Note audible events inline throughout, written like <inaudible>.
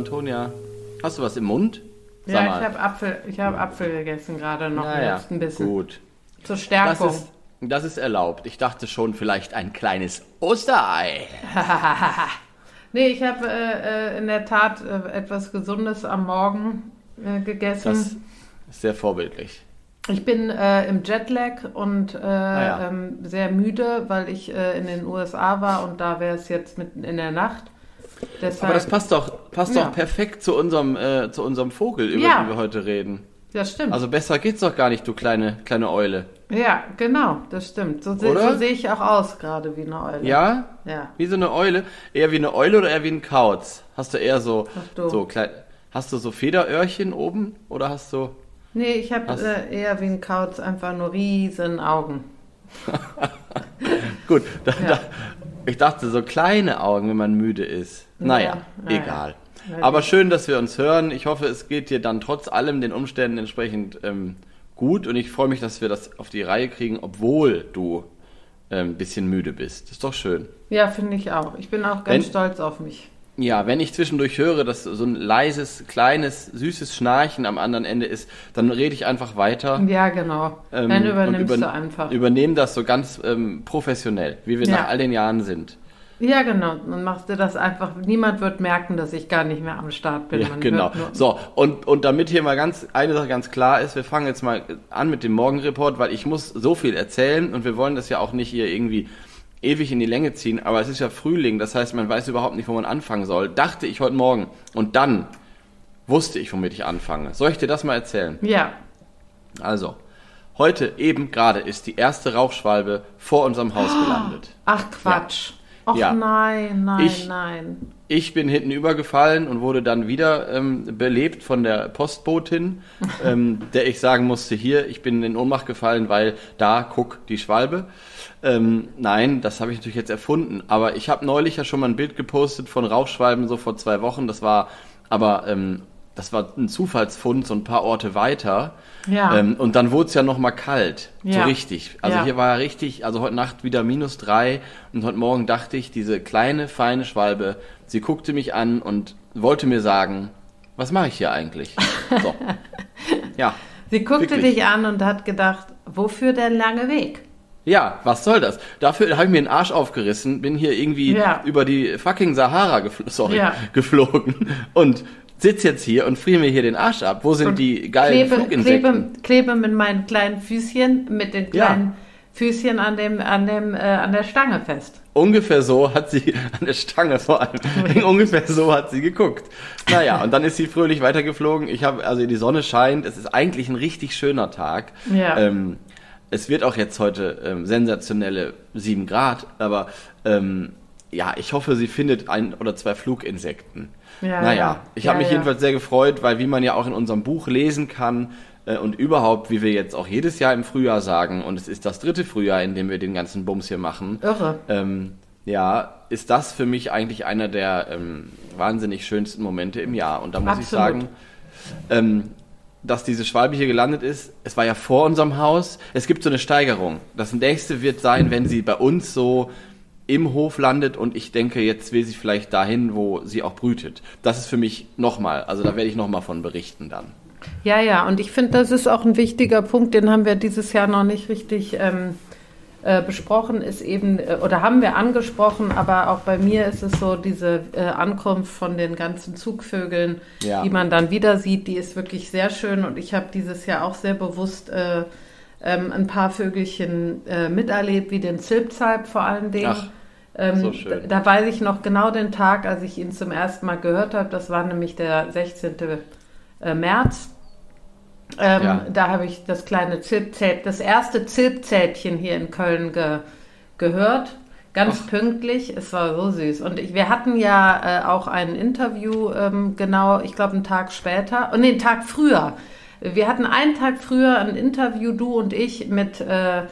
Antonia. Hast du was im Mund? Sag ja, mal. ich habe Apfel, ich hab Apfel gegessen gerade noch Naja, jetzt ein bisschen. gut. Zur Das Stärkung. ist, das ist erlaubt. Ich dachte schon, vielleicht ein kleines Osterei. <laughs> nee, ich habe äh, äh, in der Tat äh, etwas Gesundes am Morgen äh, gegessen. Das ist sehr vorbildlich. Ich bin äh, im Jetlag und äh, Ah, ja. ähm, sehr müde, weil ich äh, in den USA war und da wäre es jetzt mitten in der Nacht. Deshalb, Aber das passt doch, passt Ja. doch perfekt zu unserem, äh, zu unserem Vogel, über Ja. den wir heute reden. das stimmt. Also besser geht's doch gar nicht, du kleine, kleine Eule. ja, genau, das stimmt. So, se- so sehe ich auch aus gerade wie eine Eule. Ja? Ja. Wie so eine Eule? Eher wie eine Eule oder eher wie ein Kauz? Hast du eher so, du. so klein, hast du so Federöhrchen oben oder hast du, Nee, ich habe äh, eher wie ein Kauz einfach nur riesen Augen. <laughs> gut, da, Ja. da, ich dachte so kleine Augen, wenn man müde ist. Naja, Ja, egal. Ja, Aber schön, dass wir uns hören. Ich hoffe, es geht dir dann trotz allem den Umständen entsprechend ähm, gut und ich freue mich, dass wir das auf die Reihe kriegen, obwohl du ein ähm, bisschen müde bist. Ist doch schön. Ja, finde ich auch. Ich bin auch ganz Wenn- stolz auf mich. Ja, wenn ich zwischendurch höre, dass so ein leises, kleines, süßes Schnarchen am anderen Ende ist, dann rede ich einfach weiter. Ja, genau. ähm, Dann übernimmst übern- du einfach. Übernehmen das so ganz ähm, professionell, wie wir Ja. nach all den Jahren sind. Ja, genau. Dann machst du das einfach. Niemand wird merken, dass ich gar nicht mehr am Start bin. Ja, Man genau. So, und, und damit hier mal ganz, eine Sache ganz klar ist, wir fangen jetzt mal an mit dem Morgenreport, weil ich muss so viel erzählen und wir wollen das ja auch nicht hier irgendwie ewig in die Länge ziehen, aber es ist ja Frühling, das heißt, man weiß überhaupt nicht, wo man anfangen soll. Dachte ich heute Morgen. Und dann wusste ich, womit ich anfange. Soll ich dir das mal erzählen? Ja. Also, heute eben gerade ist die erste Rauchschwalbe vor unserem Haus gelandet. Ach, Quatsch. Ach Ja. nein, nein, Ich- nein. Ich bin hinten übergefallen und wurde dann wieder ähm, belebt von der Postbotin, <laughs> ähm, der ich sagen musste, hier, ich bin in Ohnmacht gefallen, weil da, guck, die Schwalbe. Ähm, nein, das habe ich natürlich jetzt erfunden. Aber ich habe neulich ja schon mal ein Bild gepostet von Rauchschwalben so vor zwei Wochen. Das war aber ähm, das war ein Zufallsfund, so ein paar Orte weiter. Ja. Ähm, und dann wurde es ja noch mal kalt, so Ja. richtig. Also Ja. hier war ja richtig, also heute Nacht wieder minus drei und heute Morgen dachte ich, diese kleine, feine Schwalbe, sie guckte mich an und wollte mir sagen, was mache ich hier eigentlich? So. <laughs> Ja. Sie guckte Wirklich. dich an und hat gedacht, wofür der lange Weg? Ja, was soll das? Dafür habe ich mir den Arsch aufgerissen, bin hier irgendwie Ja. über die fucking Sahara gefl sorry, Ja. <laughs> geflogen und sitz jetzt hier und friere mir hier den Arsch ab. Wo sind Und die geilen klebe, Fluginsekten? klebe, klebe mit meinen kleinen Füßchen, mit den Ja. kleinen Füßchen an dem, an dem, äh, an der Stange fest. Ungefähr so hat sie, <laughs> an der Stange vor allem, ungefähr so hat sie geguckt. Naja, und dann ist sie fröhlich weitergeflogen. Ich habe, also die Sonne scheint, es ist eigentlich ein richtig schöner Tag. Ja. Ähm, es wird auch jetzt heute ähm, sensationelle 7 Grad, aber ähm, ja, ich hoffe, sie findet ein oder zwei Fluginsekten. Ja, naja, ja. ich Ja, habe mich ja. jedenfalls sehr gefreut, weil wie man ja auch in unserem Buch lesen kann äh, und überhaupt, wie wir jetzt auch jedes Jahr im Frühjahr sagen, und es ist das dritte Frühjahr, in dem wir den ganzen Bums hier machen, Irre. ähm, ja, ist das für mich eigentlich einer der ähm, wahnsinnig schönsten Momente im Jahr. Und da muss ich Absolut. sagen, ähm, dass diese Schwalbe hier gelandet ist, es war ja vor unserem Haus. Es gibt so eine Steigerung. Das nächste wird sein, wenn sie bei uns so im Hof landet und ich denke, jetzt will sie vielleicht dahin, wo sie auch brütet. Das ist für mich nochmal, also da werde ich nochmal von berichten dann. Ja, ja, und ich finde, das ist auch ein wichtiger Punkt, den haben wir dieses Jahr noch nicht richtig ähm, äh, besprochen, ist eben, äh, oder haben wir angesprochen, aber auch bei mir ist es so, diese äh, Ankunft von den ganzen Zugvögeln, Ja. die man dann wieder sieht, die ist wirklich sehr schön und ich habe dieses Jahr auch sehr bewusst äh, ähm, ein paar Vögelchen äh, miterlebt, wie den Zilpzalp vor allen Dingen. Ach, Ähm, so schön. Da, da weiß ich noch genau den Tag, als ich ihn zum ersten Mal gehört habe. Das war nämlich der 16. äh, März. Ähm, Ja. Da habe ich das kleine Zilpzelt, das erste Zilpzeltchen hier in Köln ge, gehört. Ganz pünktlich. Es war so süß. Und ich, wir hatten ja äh, auch ein Interview, ähm, genau, ich glaube, einen Tag später, und nee, einen Tag früher. Wir hatten einen Tag früher ein Interview, du und ich, mit, äh,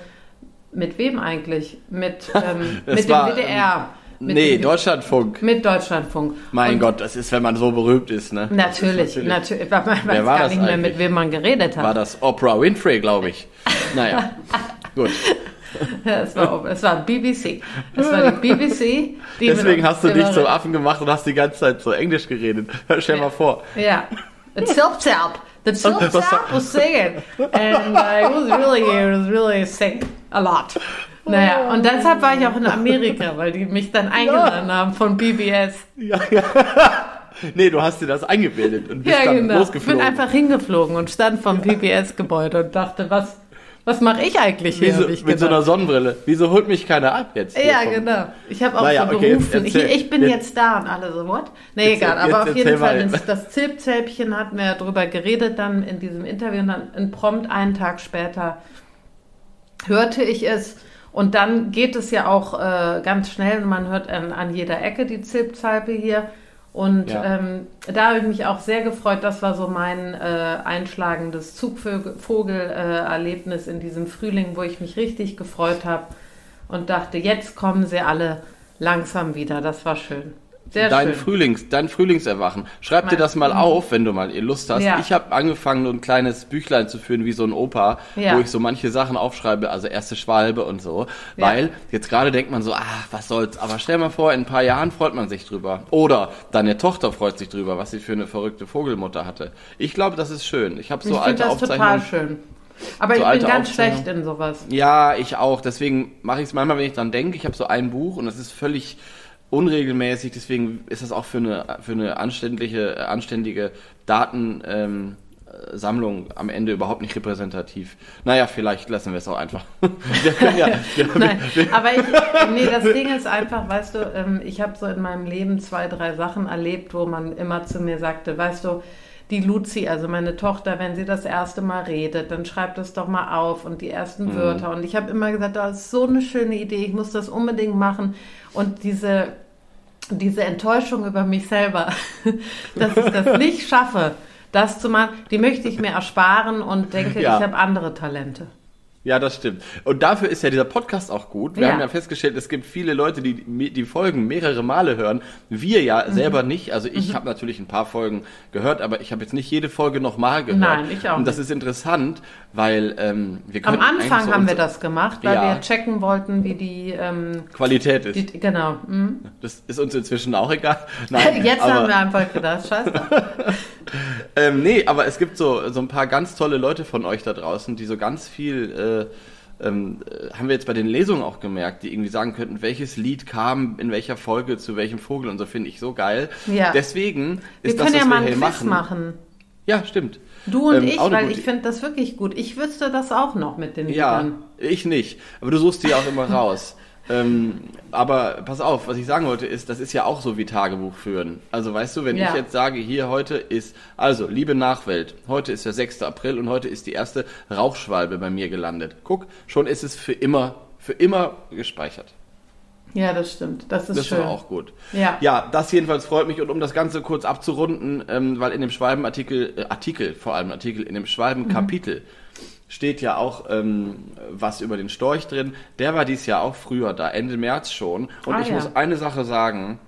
mit wem eigentlich? Mit, <laughs> ähm, mit dem war, WDR. Mit nee, dem, Deutschlandfunk. Mit Deutschlandfunk. Mein Und Gott, das ist, wenn man so berühmt ist, ne? Das ist Natürlich, natürlich. Man weiß Wer war gar nicht mehr, eigentlich? mit wem man geredet hat. War das Oprah Winfrey, glaube ich. <laughs> Naja, gut. Ja, es, war, es war BBC. Es war die BBC. Die Deswegen hast du dich zum Affen gemacht und hast die ganze Zeit so Englisch geredet. <laughs> Stell ja. mal vor. Ja. The Zilp Zalp. The Zilp Zalp was singing. And uh, it was really, it was really singing a lot. Naja, und deshalb war ich auch in Amerika, weil die mich dann eingeladen ja. haben von BBS. Ja, ja. <laughs> Nee, du hast dir das eingebildet und bist ja, dann genau. losgeflogen. Ich bin einfach hingeflogen und stand vom PBS-Gebäude und dachte, was, was mache ich eigentlich hier? Wieso, mit so einer Sonnenbrille. Wieso holt mich keiner ab jetzt? Ja, vom... genau. Ich habe auch naja, so okay, gerufen. ich, ich, bin jetzt, jetzt, da und alle so, what? Nee, jetzt, egal. Aber auf jeden Fall, das, das Zilpzälpchen hat mir darüber geredet dann in diesem Interview und dann prompt einen Tag später hörte ich es. Und dann geht es ja auch äh, ganz schnell man hört an, an jeder Ecke die Zilpzalpe hier. Und ja. ähm, da habe ich mich auch sehr gefreut. Das war so mein äh, einschlagendes Zugvogel-Erlebnis äh, in diesem Frühling, wo ich mich richtig gefreut habe und dachte, jetzt kommen sie alle langsam wieder. Das war schön. Sehr dein schön. Frühlings, dein Frühlingserwachen. Schreib mein, dir das mal auf, wenn du mal Lust hast. Ja. Ich habe angefangen, so ein kleines Büchlein zu führen, wie so ein Opa, ja. wo ich so manche Sachen aufschreibe, also erste Schwalbe und so. Ja. Weil jetzt gerade denkt man so, ach, was soll's. Aber stell mal vor, in ein paar Jahren freut man sich drüber. Oder deine Tochter freut sich drüber, was sie für eine verrückte Vogelmutter hatte. Ich glaube, das ist schön. Ich habe so ich alte das Aufzeichnungen. total schön. Aber so ich bin ganz schlecht in sowas. Ja, ich auch. Deswegen mache ich es manchmal, wenn ich dran denke. Ich habe so ein Buch und das ist völlig unregelmäßig, deswegen ist das auch für eine, für eine anständige, anständige Datensammlung ähm, am Ende überhaupt nicht repräsentativ. Naja, vielleicht lassen wir es auch einfach. <laughs> ja, <laughs> Nein, aber ich, nee, das Ding ist einfach, weißt du, ähm, ich habe so in meinem Leben zwei, drei Sachen erlebt, wo man immer zu mir sagte, weißt du, die Luzi, also meine Tochter, wenn sie das erste Mal redet, dann schreibt es doch mal auf und die ersten mhm. Wörter. Und ich habe immer gesagt, das ist so eine schöne Idee, ich muss das unbedingt machen. Und diese, diese Enttäuschung über mich selber, <laughs> dass ich das <laughs> nicht schaffe, das zu machen, die möchte ich mir ersparen und denke, ja. ich habe andere Talente. Ja, das stimmt. Und dafür ist ja dieser Podcast auch gut. Wir ja. haben ja festgestellt, es gibt viele Leute, die die Folgen mehrere Male hören. Wir ja mhm. selber nicht. Also ich mhm. habe natürlich ein paar Folgen gehört, aber ich habe jetzt nicht jede Folge nochmal gehört. Nein, ich auch. Und das ist interessant, weil ähm, wir Am Anfang so haben wir das gemacht, weil ja. wir checken wollten, wie die ähm, Qualität ist. Die, genau. Mhm. Das ist uns inzwischen auch egal. Nein, <laughs> jetzt aber, haben wir einfach gedacht, scheiße. <laughs> ähm, nee, aber es gibt so, so ein paar ganz tolle Leute von euch da draußen, die so ganz viel äh, ähm, haben wir jetzt bei den Lesungen auch gemerkt, die irgendwie sagen könnten, welches Lied kam in welcher Folge zu welchem Vogel und so finde ich so geil. Ja. Deswegen ist wir das, was ja wir hier machen. machen. Ja, stimmt. Du und ähm, ich, weil ich finde das wirklich gut. Ich wüsste das auch noch mit den Liedern. Ja, ich nicht. Aber du suchst die auch immer raus. <laughs> Ähm, aber pass auf, was ich sagen wollte ist, das ist ja auch so wie Tagebuch führen. Also weißt du, wenn ja. ich jetzt sage, hier heute ist, also liebe Nachwelt, heute ist der 6. April und heute ist die erste Rauchschwalbe bei mir gelandet. Guck, schon ist es für immer, für immer gespeichert. Ja, das stimmt. Das ist das schön. Das war auch gut. Ja. ja, das jedenfalls freut mich. Und um das Ganze kurz abzurunden, ähm, weil in dem Schwalbenartikel, äh, Artikel, vor allem Artikel, in dem Schwalbenkapitel mhm steht ja auch ähm, was über den Storch drin. Der war dies Jahr auch früher da, Ende März schon. Und ah, ich ja. muss eine Sache sagen.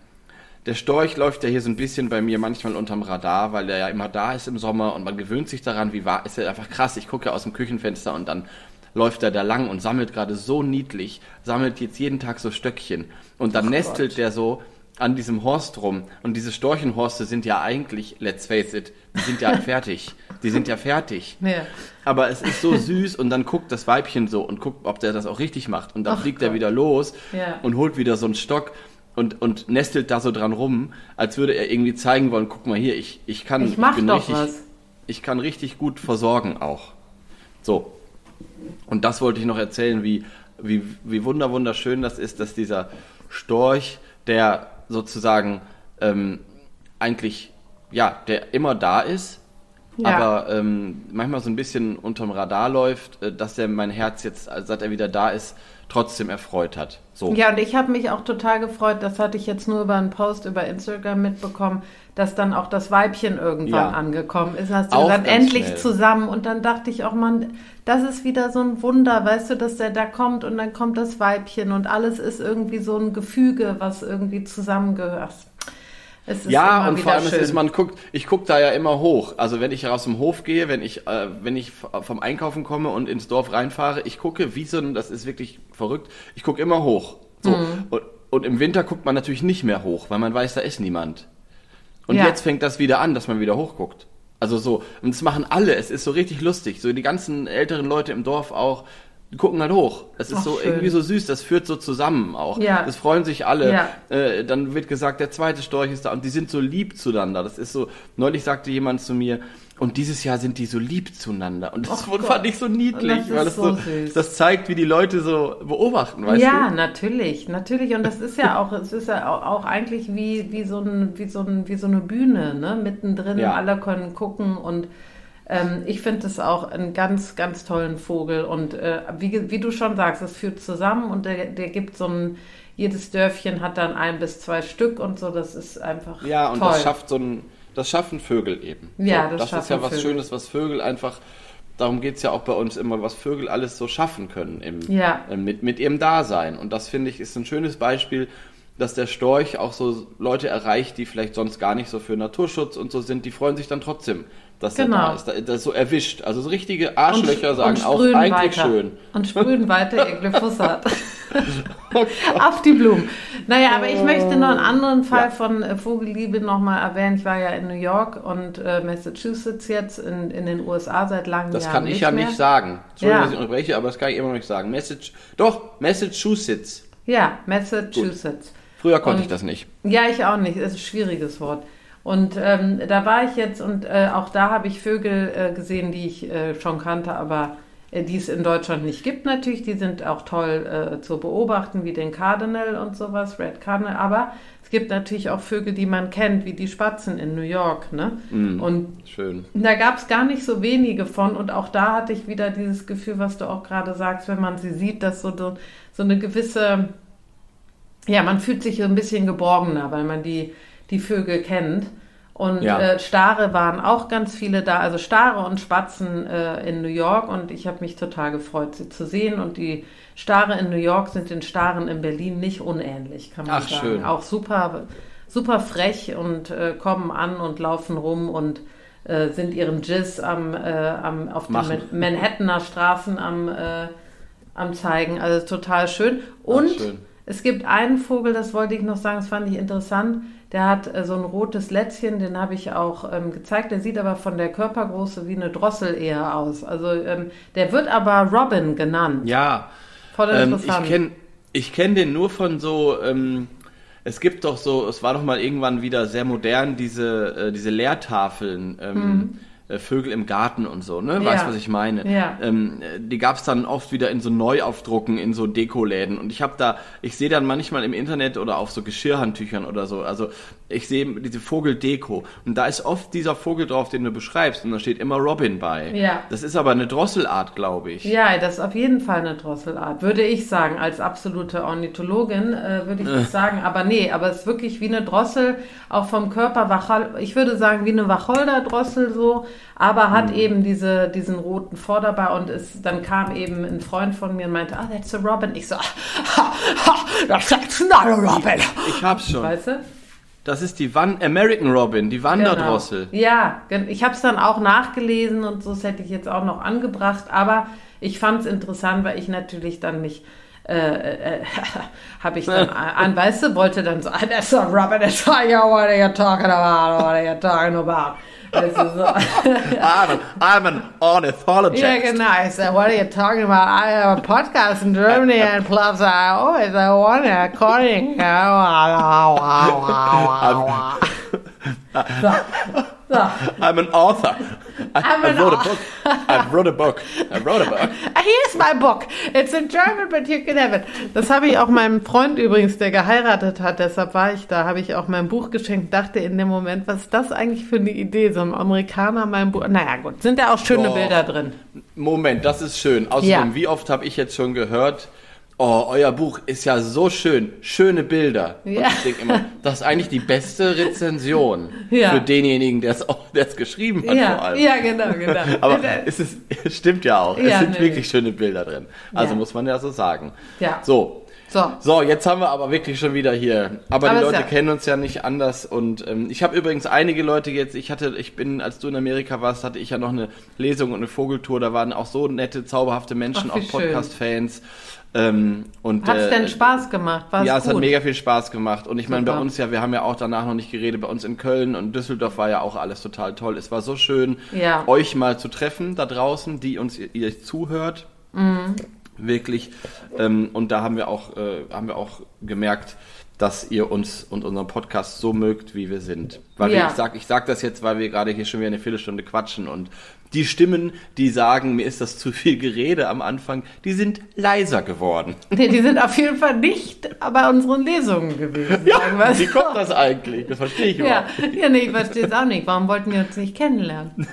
Der Storch läuft ja hier so ein bisschen bei mir manchmal unterm Radar, weil der ja immer da ist im Sommer und man gewöhnt sich daran, wie war, ist er einfach krass. Ich gucke ja aus dem Küchenfenster und dann läuft er da lang und sammelt gerade so niedlich, sammelt jetzt jeden Tag so Stöckchen und dann Ach nestelt der so an diesem Horst rum. Und diese Storchenhorste sind ja eigentlich, let's face it, die sind ja <laughs> fertig. Die sind ja fertig. Ja. Aber es ist so süß und dann guckt das Weibchen so und guckt, ob der das auch richtig macht. Und dann Ach fliegt Gott. er wieder los ja. und holt wieder so einen Stock und, und nestelt da so dran rum, als würde er irgendwie zeigen wollen, guck mal hier, ich, ich kann, ich, ich bin doch richtig, was. ich kann richtig gut versorgen auch. So. Und das wollte ich noch erzählen, wie, wie, wie wunder, wunderschön das ist, dass dieser Storch, der sozusagen ähm, eigentlich, ja, der immer da ist, ja. aber ähm, manchmal so ein bisschen unterm Radar läuft, äh, dass er mein Herz jetzt, seit er wieder da ist, trotzdem erfreut hat. So. Ja, und ich habe mich auch total gefreut, das hatte ich jetzt nur über einen Post über Instagram mitbekommen, dass dann auch das Weibchen irgendwann ja. angekommen ist. Hast du auch gesagt, endlich schnell. zusammen. Und dann dachte ich auch, man, das ist wieder so ein Wunder, weißt du, dass der da kommt und dann kommt das Weibchen und alles ist irgendwie so ein Gefüge, was irgendwie zusammengehört. Es ist Ja, und vor allem es schön. ist, man guckt, ich gucke da ja immer hoch. Also wenn ich aus dem Hof gehe, wenn ich, äh, wenn ich vom Einkaufen komme und ins Dorf reinfahre, ich gucke, wie so ein, das ist wirklich verrückt, ich gucke immer hoch. So. Mhm. Und, und im Winter guckt man natürlich nicht mehr hoch, weil man weiß, da ist niemand. Und Ja. jetzt fängt das wieder an, dass man wieder hochguckt. Also so, und das machen alle, es ist so richtig lustig. So die ganzen älteren Leute im Dorf auch, die gucken halt hoch. Es ist Ach, so schön. irgendwie so süß, das führt so zusammen auch. Ja. Das freuen sich alle. Ja. Äh, dann wird gesagt, der zweite Storch ist da und die sind so lieb zueinander. Das ist so, neulich sagte jemand zu mir, und dieses Jahr sind die so lieb zueinander. Und das Ach fand Gott. ich so niedlich, Das weil das so das zeigt, wie die Leute so beobachten, weißt ja, du? natürlich, natürlich. Und das ist ja auch, es ist ja auch, auch eigentlich wie, wie, so ein, wie, so ein, wie so eine Bühne, ne? Mittendrin, Ja. alle können gucken und ähm, ich finde es auch einen ganz, ganz tollen Vogel. Und äh, wie, wie du schon sagst, es führt zusammen und der, der gibt so ein, jedes Dörfchen hat dann ein bis zwei Stück und so, das ist einfach Ja, und toll. das schafft so ein, das schaffen Vögel eben. Ja, so, das das ist ja was Vögel. Schönes, was Vögel einfach, darum geht's ja auch bei uns immer, was Vögel alles so schaffen können im, Ja. äh, mit, mit ihrem Dasein. Und das finde ich ist ein schönes Beispiel, dass der Storch auch so Leute erreicht, die vielleicht sonst gar nicht so für Naturschutz und so sind, die freuen sich dann trotzdem, dass Genau. da ist. Da- Das ist so erwischt. Also so richtige Arschlöcher sagen auch sprühen eigentlich weiter. schön. Und sprühen weiter ihr Glyphosat. <laughs> <laughs> Auf die Blumen. Naja, aber ich möchte noch einen anderen Fall Ja. von äh, Vogelliebe nochmal erwähnen. Ich war ja in New York und äh, Massachusetts jetzt in, in den USA seit langem Das Jahren kann ich nicht ja mehr. nicht sagen. Entschuldigung, Ja. dass ich unterbreche, aber das kann ich immer noch nicht sagen. Message, doch, Massachusetts. Ja, Massachusetts. Früher konnte Und- ich das nicht. Ja, ich auch nicht. Das ist ein schwieriges Wort. Und ähm, da war ich jetzt und äh, auch da habe ich Vögel äh, gesehen, die ich äh, schon kannte, aber äh, die es in Deutschland nicht gibt natürlich. Die sind auch toll äh, zu beobachten, wie den Cardinal und sowas, Red Cardinal. Aber es gibt natürlich auch Vögel, die man kennt, wie die Spatzen in New York. Ne? Und Schön. da gab es gar nicht so wenige von und auch da hatte ich wieder dieses Gefühl, was du auch gerade sagst, wenn man sie sieht, dass so so eine gewisse, ja, man fühlt sich so ein bisschen geborgener, weil man die, die Vögel kennt. Und Ja. äh, Stare waren auch ganz viele da, also Stare und Spatzen äh, in New York und ich habe mich total gefreut, sie zu sehen. Und die Stare in New York sind den Staren in Berlin nicht unähnlich, kann man Ach, sagen. schön. Auch super, super frech und äh, kommen an und laufen rum und äh, sind ihren Jizz am, äh, am, auf den Machen. Man Manhattaner Straßen am, äh, am zeigen. Also total schön. Und schön. Es gibt einen Vogel, das wollte ich noch sagen, das fand ich interessant. Der hat äh, so ein rotes Lätzchen, den habe ich auch ähm, gezeigt. Der sieht aber von der Körpergröße wie eine Drossel eher aus. Also ähm, der wird aber Robin genannt. Ja, Voll ähm, interessant. ich kenne kenn den nur von so, ähm, es gibt doch so, es war doch mal irgendwann wieder sehr modern, diese, äh, diese Leertafeln, ähm, äh, Vögel im Garten und so, ne? Weißt. Ja. was ich meine? Ja. Ähm, äh, die gab's dann oft wieder in so Neuaufdrucken, in so Dekoläden. Und ich habe da, ich sehe dann manchmal im Internet oder auf so Geschirrhandtüchern oder so, also ich sehe diese Vogeldeko. Und da ist oft dieser Vogel drauf, den du beschreibst. Und da steht immer Robin bei. Ja. Das ist aber eine Drosselart, glaube ich. Ja, das ist auf jeden Fall eine Drosselart, würde ich sagen. Als absolute Ornithologin äh, würde ich das sagen. Aber nee, aber es ist wirklich wie eine Drossel, auch vom Körper, Wachol ich würde sagen wie eine Wacholderdrossel so, aber hat eben diese, diesen roten Vorderbau und es, dann kam eben ein Freund von mir und meinte, ah, that's a Robin. Ich so, <laughs> ha, ha, that's not a Robin. Ich hab's schon. Weißt du? Das ist die Wan American Robin, die Wanderdrossel. Genau. Ja, ich habe es dann auch nachgelesen und so das hätte ich jetzt auch noch angebracht, aber ich fand es interessant, weil ich natürlich dann mich äh, äh, <laughs> habe ich dann <laughs> an, weißt du, wollte dann so, "Ah, that's not Robin, that's not you, what are you talking about, what are you talking about? Weißt du, so. I'm, an, I'm an ornithologist. Ja, genau. I said, what are you talking about? I have a podcast in Germany and plus I always I want a recording. <laughs> <laughs> So. So. I'm an author. I, I'm I an wrote a au- book. I wrote a book. I wrote a book. <laughs> Here's my book. It's in German, but you can have it. Das habe ich auch meinem Freund übrigens, der geheiratet hat. Deshalb war ich da, habe ich auch mein Buch geschenkt. Dachte in dem Moment, was ist das eigentlich für eine Idee? So ein Amerikaner mein Buch. Naja, gut, sind da auch schöne Doch. Bilder drin. Moment, das ist schön. Außerdem, Ja. wie oft habe ich jetzt schon gehört, oh, euer Buch ist ja so schön. Schöne Bilder. Ja. Und ich denke immer, das ist eigentlich die beste Rezension <laughs> Ja. für denjenigen, der es geschrieben hat vor Ja, allem. ja, genau, genau. <laughs> Aber es ist, es stimmt ja auch. Es sind nee, wirklich schöne Bilder drin. Also muss man ja so sagen. Ja. So. So. So, jetzt haben wir aber wirklich schon wieder hier. Aber, Aber die Leute kennen uns ja nicht anders. Und ähm, ich habe übrigens einige Leute jetzt, ich hatte, ich bin, als du in Amerika warst, hatte ich ja noch eine Lesung und eine Vogeltour. Da waren auch so nette, zauberhafte Menschen, Ach, auch Podcast-Fans. Ähm, und, Hat's äh, denn Spaß gemacht? War's ja, es hat mega viel Spaß gemacht. Und ich meine, bei uns ja, wir haben ja auch danach noch nicht geredet, bei uns in Köln und Düsseldorf war ja auch alles total toll. Es war so schön, Ja. euch mal zu treffen da draußen, die uns ihr, ihr zuhört. Mhm. Wirklich. Ähm, und da haben wir auch, äh, haben wir auch gemerkt, dass ihr uns und unseren Podcast so mögt, wie wir sind. Weil wir, Ja. ich sag, ich sag das jetzt, weil wir gerade hier schon wieder eine Viertelstunde quatschen und die Stimmen, die sagen, mir ist das zu viel Gerede am Anfang, die sind leiser geworden. <laughs> Nee, die sind auf jeden Fall nicht bei unseren Lesungen gewesen. wir Wie kommt das eigentlich? Das verstehe ich Ja, überhaupt nicht. ja nee, ich verstehe es auch nicht. Warum wollten wir uns nicht kennenlernen? <laughs>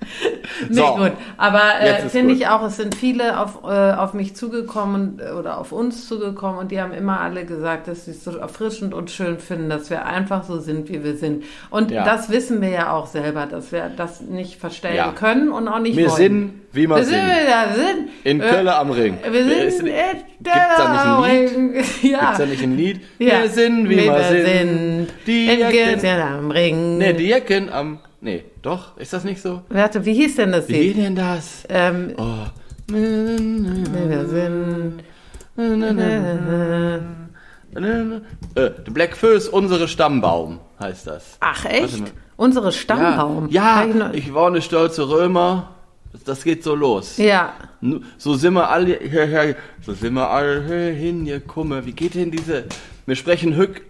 <laughs> nee, So. gut. Aber äh, finde ich auch, es sind viele auf, äh, auf mich zugekommen oder auf uns zugekommen und die haben immer alle gesagt, dass sie es so erfrischend und schön finden, dass wir einfach so sind, wie wir sind. Und Ja. das wissen wir ja auch selber, dass wir das nicht verstellen Ja. können und auch nicht Wir wollen. sind, wie wir wir sind, sind. wir sind. In Äh, Köln am Ring. Wir sind echt Gibt's da nicht ein Lied? <laughs> Ja. Gibt's da nicht ein Lied? Ja. Wir sind, wie wir sind. Die in Jacken, Gürtel am Ring. nee, die Jacken am, nee, doch, ist das nicht so? Warte, wie hieß denn das Wie Lied? denn das? Ähm, Oh. wir sind. Äh, The Black Föß, unsere Stammbaum, heißt das. Ach Warte echt? mal. Unsere Stammbaum. Ja, Hab ich ja noch- ich war eine stolze Römer. Das, das geht so los. ja. Nu- So sind wir alle hierher, so sind wir alle hingekommen. Wie geht denn diese, wir sprechen Hück,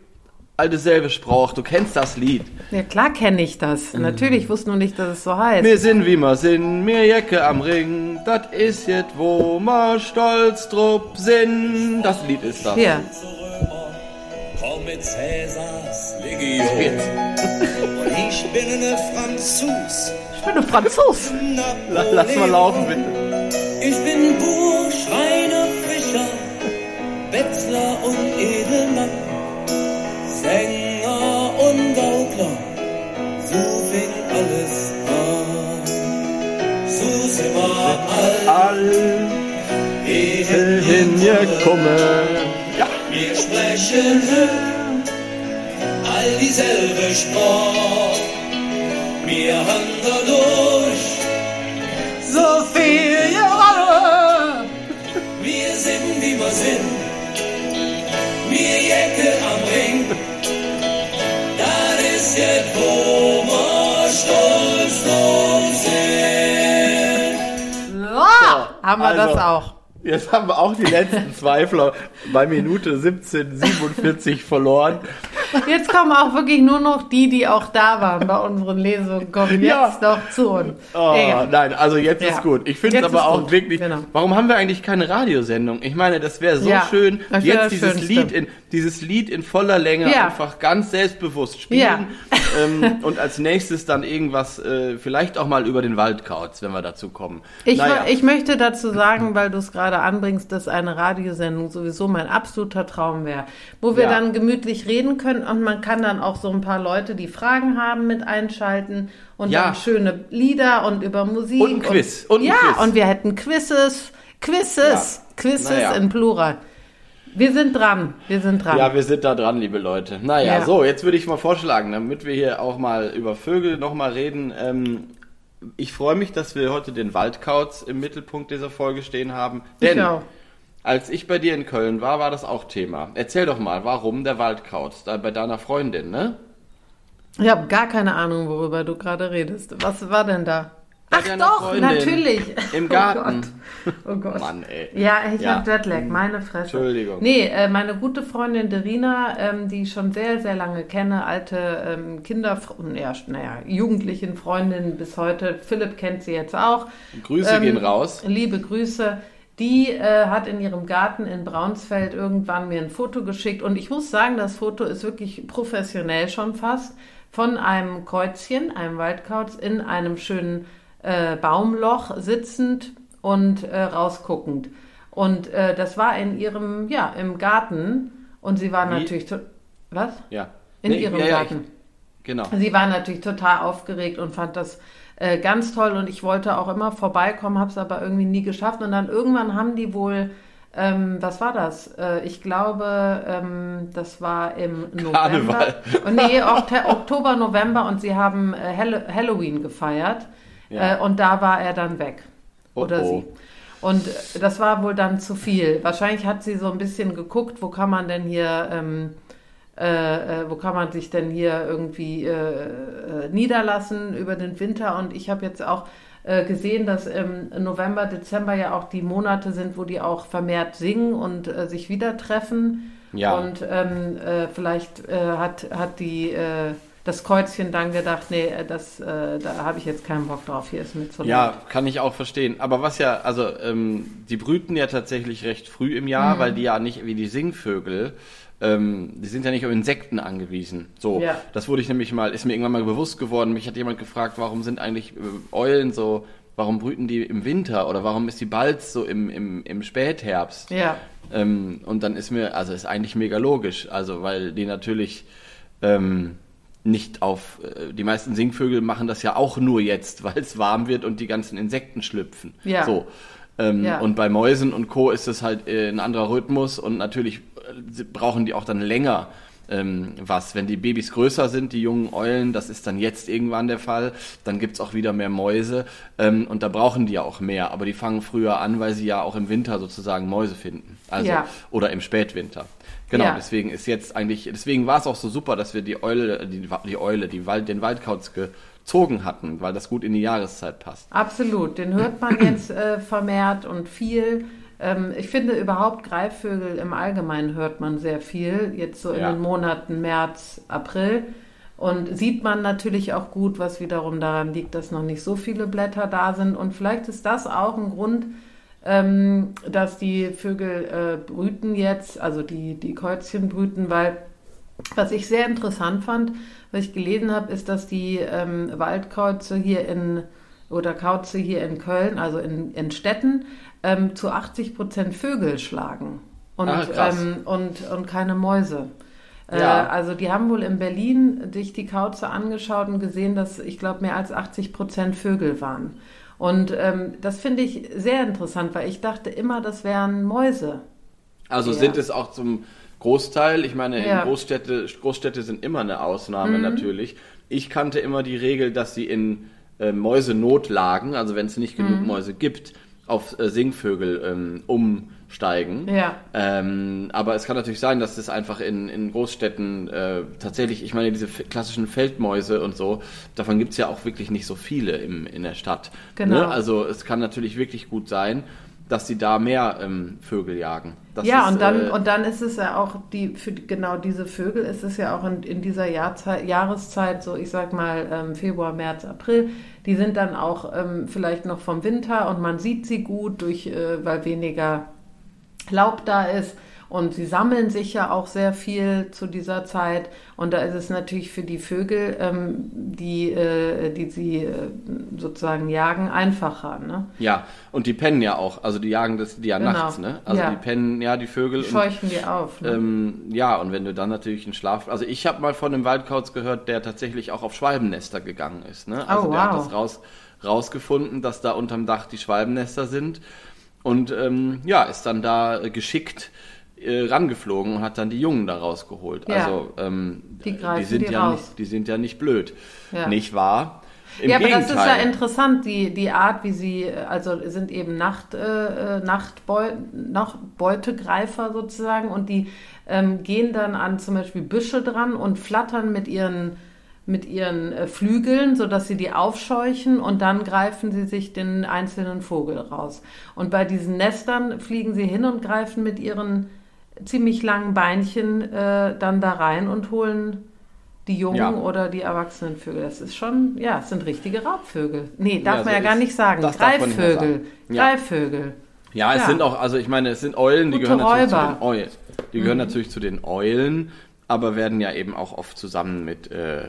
alte selbe Sprach, du kennst das Lied. ja, klar kenne ich das. Natürlich, ich wusste nur nicht, dass es so heißt. Wir sind wie wir sind, mir Jacke am Ring, das ist jetzt, wo wir stolz drup sind. Das Lied ist das. Hier. Komm mit Cäsars Legion. Und <laughs> ich bin eine Franzos. Ich bin ein Franzos. La- Lass mal laufen, bitte. Ich bin Schreiner, Fischer, Bettler und all All hingekommen. Ja. Wir sprechen all dieselbe Sprache. Wir haben dadurch, So viel Jahre. wir sind wie wir sind. Haben wir also. das auch. Jetzt haben wir auch die letzten Zweifler bei Minute 17,47 verloren. Jetzt kommen auch wirklich nur noch die, die auch da waren bei unseren Lesungen, kommen Ja. jetzt noch zu uns. Oh, nein, also jetzt Ja. ist gut. Ich finde es aber auch gut, wirklich. genau. Warum haben wir eigentlich keine Radiosendung? Ich meine, das wäre so Ja, schön, wär jetzt dieses Schönste. Lied in dieses Lied in voller Länge Ja. einfach ganz selbstbewusst spielen Ja. ähm, und als nächstes dann irgendwas, äh, vielleicht auch mal über den Waldkauz, wenn wir dazu kommen. Ich, Naja. ich möchte dazu sagen, weil du es gerade anbringst, dass eine Radiosendung sowieso mein absoluter Traum wäre, wo wir Ja. dann gemütlich reden können und man kann dann auch so ein paar Leute, die Fragen haben, mit einschalten und Ja. dann schöne Lieder und über Musik. Und ein Quiz. Und ein ja, Quiz. und wir hätten Quizzes, Quizzes, Ja. Quizzes Naja. in Plural. Wir sind dran, wir sind dran. Ja, wir sind da dran, liebe Leute. Naja, Ja. so, jetzt würde ich mal vorschlagen, damit wir hier auch mal über Vögel nochmal reden. Ähm, ich freue mich, dass wir heute den Waldkauz im Mittelpunkt dieser Folge stehen haben. Denn ich auch. Als ich bei dir in Köln war, war das auch Thema. Erzähl doch mal, warum der Waldkauz? Da bei deiner Freundin, ne? Ich habe gar keine Ahnung, worüber du gerade redest. Was war denn da? Bei Ach doch, Freundin. natürlich. Im <laughs> Oh Garten. Gott. Oh Gott. Mann, ey. Ja, ich Ja. hab Jetlag, meine Fresse. Entschuldigung. Nee, äh, meine gute Freundin Derina, ähm, die ich schon sehr, sehr lange kenne, alte ähm, Kinder, ja, naja, jugendlichen Freundin bis heute. Philipp kennt sie jetzt auch. Grüße Ähm, gehen raus. Liebe Grüße. Die äh, hat in ihrem Garten in Braunsfeld irgendwann mir ein Foto geschickt und ich muss sagen, das Foto ist wirklich professionell schon fast von einem Kreuzchen, einem Waldkauz in einem schönen äh, Baumloch sitzend und äh, rausguckend. Und äh, das war in ihrem, ja, im Garten und sie war Wie? natürlich, was? Ja. In Nee, ihrem ja, ja, Garten. Ich, genau. Sie war natürlich total aufgeregt und fand das äh, ganz toll und ich wollte auch immer vorbeikommen, habe es aber irgendwie nie geschafft. Und dann irgendwann haben die wohl ähm, was war das? Äh, ich glaube, ähm, das war im November. Karneval. <laughs> Oh, nee, Oktober, November und sie haben äh, Hall Halloween gefeiert. Ja. Äh, und da war er dann weg. Oh, Oder oh. sie. Und äh, das war wohl dann zu viel. Wahrscheinlich hat sie so ein bisschen geguckt, wo kann man denn hier, ähm, äh, äh, wo kann man sich denn hier irgendwie äh, äh, niederlassen über den Winter. Und ich habe jetzt auch äh, gesehen, dass im November, Dezember ja auch die Monate sind, wo die auch vermehrt singen und äh, sich wieder treffen. Ja. Und ähm, äh, vielleicht hat, hat die, das Kreuzchen dann gedacht, nee, das, äh, da habe ich jetzt keinen Bock drauf, hier ist mir zu Ja, laut. kann ich auch verstehen. Aber was ja, also ähm, die brüten ja tatsächlich recht früh im Jahr, Mhm. weil die ja nicht wie die Singvögel, ähm, die sind ja nicht auf Insekten angewiesen. So, Ja. das wurde ich nämlich mal, ist mir irgendwann mal bewusst geworden. Mich hat jemand gefragt, warum sind eigentlich äh, Eulen so, warum brüten die im Winter oder warum ist die Balz so im, im, im Spätherbst? Ja, Ähm, und dann ist mir, also ist eigentlich mega logisch, also weil die natürlich ähm, nicht auf, äh, die meisten Singvögel machen das ja auch nur jetzt, <laughs> weil es warm wird und die ganzen Insekten schlüpfen. Ja. So. Ähm, Ja. Und bei Mäusen und Co. ist es halt äh, ein anderer Rhythmus und natürlich brauchen die auch dann länger ähm, was. Wenn die Babys größer sind, die jungen Eulen, das ist dann jetzt irgendwann der Fall, dann gibt's auch wieder mehr Mäuse ähm, und da brauchen die ja auch mehr, aber die fangen früher an, weil sie ja auch im Winter sozusagen Mäuse finden. Also Ja. oder im Spätwinter. Genau, Ja. deswegen ist jetzt eigentlich, deswegen war es auch so super, dass wir die Eule, die, die Eule, die Wald, den Waldkauz gezogen hatten, weil das gut in die Jahreszeit passt. absolut. Den hört man jetzt äh, vermehrt und viel. Ähm, ich finde überhaupt Greifvögel im Allgemeinen hört man sehr viel, jetzt so in Ja. den Monaten März, April. Und sieht man natürlich auch gut, was wiederum daran liegt, dass noch nicht so viele Blätter da sind. Und vielleicht ist das auch ein Grund, ähm, dass die Vögel äh, brüten jetzt, also die, die Käuzchen brüten, weil was ich sehr interessant fand, was ich gelesen habe, ist, dass die ähm, Waldkreuze hier in oder Kauze hier in Köln, also in, in Städten, ähm, zu 80 Prozent Vögel schlagen und, Ah, ähm, und, und keine Mäuse. Äh, Ja. also die haben wohl in Berlin sich die Kauze angeschaut und gesehen, dass ich glaube mehr als 80 Prozent Vögel waren. Und ähm, das finde ich sehr interessant, weil ich dachte immer, das wären Mäuse. Also Ja. sind es auch zum Großteil, ich meine, Ja. Mhm. in Großstädte, Großstädte sind immer eine Ausnahme natürlich. Ich kannte immer die Regel, dass sie in äh, Mäusenotlagen, also wenn es nicht Mhm. genug Mäuse gibt, auf äh, Singvögel ähm, umsteigen. Ja. Ähm, aber es kann natürlich sein, dass das einfach in, in Großstädten äh, tatsächlich, ich meine, diese klassischen Feldmäuse und so, davon gibt's ja auch wirklich nicht so viele im, in der Stadt. Genau. Ne? Also es kann natürlich wirklich gut sein, dass sie da mehr ähm, Vögel jagen. Das ja, ist, und dann, äh, und dann ist es ja auch, die, für genau diese Vögel ist es ja auch in, in dieser Jahrzeit, Jahreszeit, so ich sag mal ähm, Februar, März, April, die sind dann auch ähm, vielleicht noch vom Winter und man sieht sie gut, durch, äh, weil weniger Laub da ist. Und sie sammeln sich ja auch sehr viel zu dieser Zeit. Und da ist es natürlich für die Vögel, ähm, die, äh, die sie äh, sozusagen jagen, einfacher. Ne? Ja, und die pennen ja auch. Also die jagen das die ja Genau. nachts, ne? Also Ja. die pennen, ja, die Vögel. Die und, scheuchen die auf. Ne? ähm, ja, und wenn du dann natürlich einen Schlaf. Also ich habe mal von einem Waldkauz gehört, der tatsächlich auch auf Schwalbennester gegangen ist. Ne? Also Oh, der hat wow. das raus, rausgefunden, dass da unterm Dach die Schwalbennester sind. Und ähm, ja, ist dann da äh, geschickt äh, rangeflogen und hat dann die Jungen da rausgeholt. Ja. Also ähm, Die greifen sind die ja raus. nicht, die sind ja nicht blöd. Ja. Nicht wahr? Im ja, aber das ist ja interessant, die, die Art, wie sie, äh, also sind eben Nacht, äh, äh, Nachtbeu Nachtbeutegreifer sozusagen und die ähm, gehen dann an zum Beispiel Büsche dran und flattern mit ihren, mit ihren äh, Flügeln, sodass sie die aufscheuchen und dann greifen sie sich den einzelnen Vogel raus. Und bei diesen Nestern fliegen sie hin und greifen mit ihren ziemlich langen Beinchen äh, dann da rein und holen die Jungen Ja. oder die erwachsenen Vögel. Das ist schon, ja, es sind richtige Raubvögel. Nee, darf Ja, man so ja gar nicht sagen. Greifvögel. Greifvögel. Ja, es Ja. sind auch, also ich meine, es sind Eulen, die Gute gehören natürlich Räuber. Mhm. zu den Eulen. Die gehören natürlich zu den Eulen, aber werden ja eben auch oft zusammen mit äh,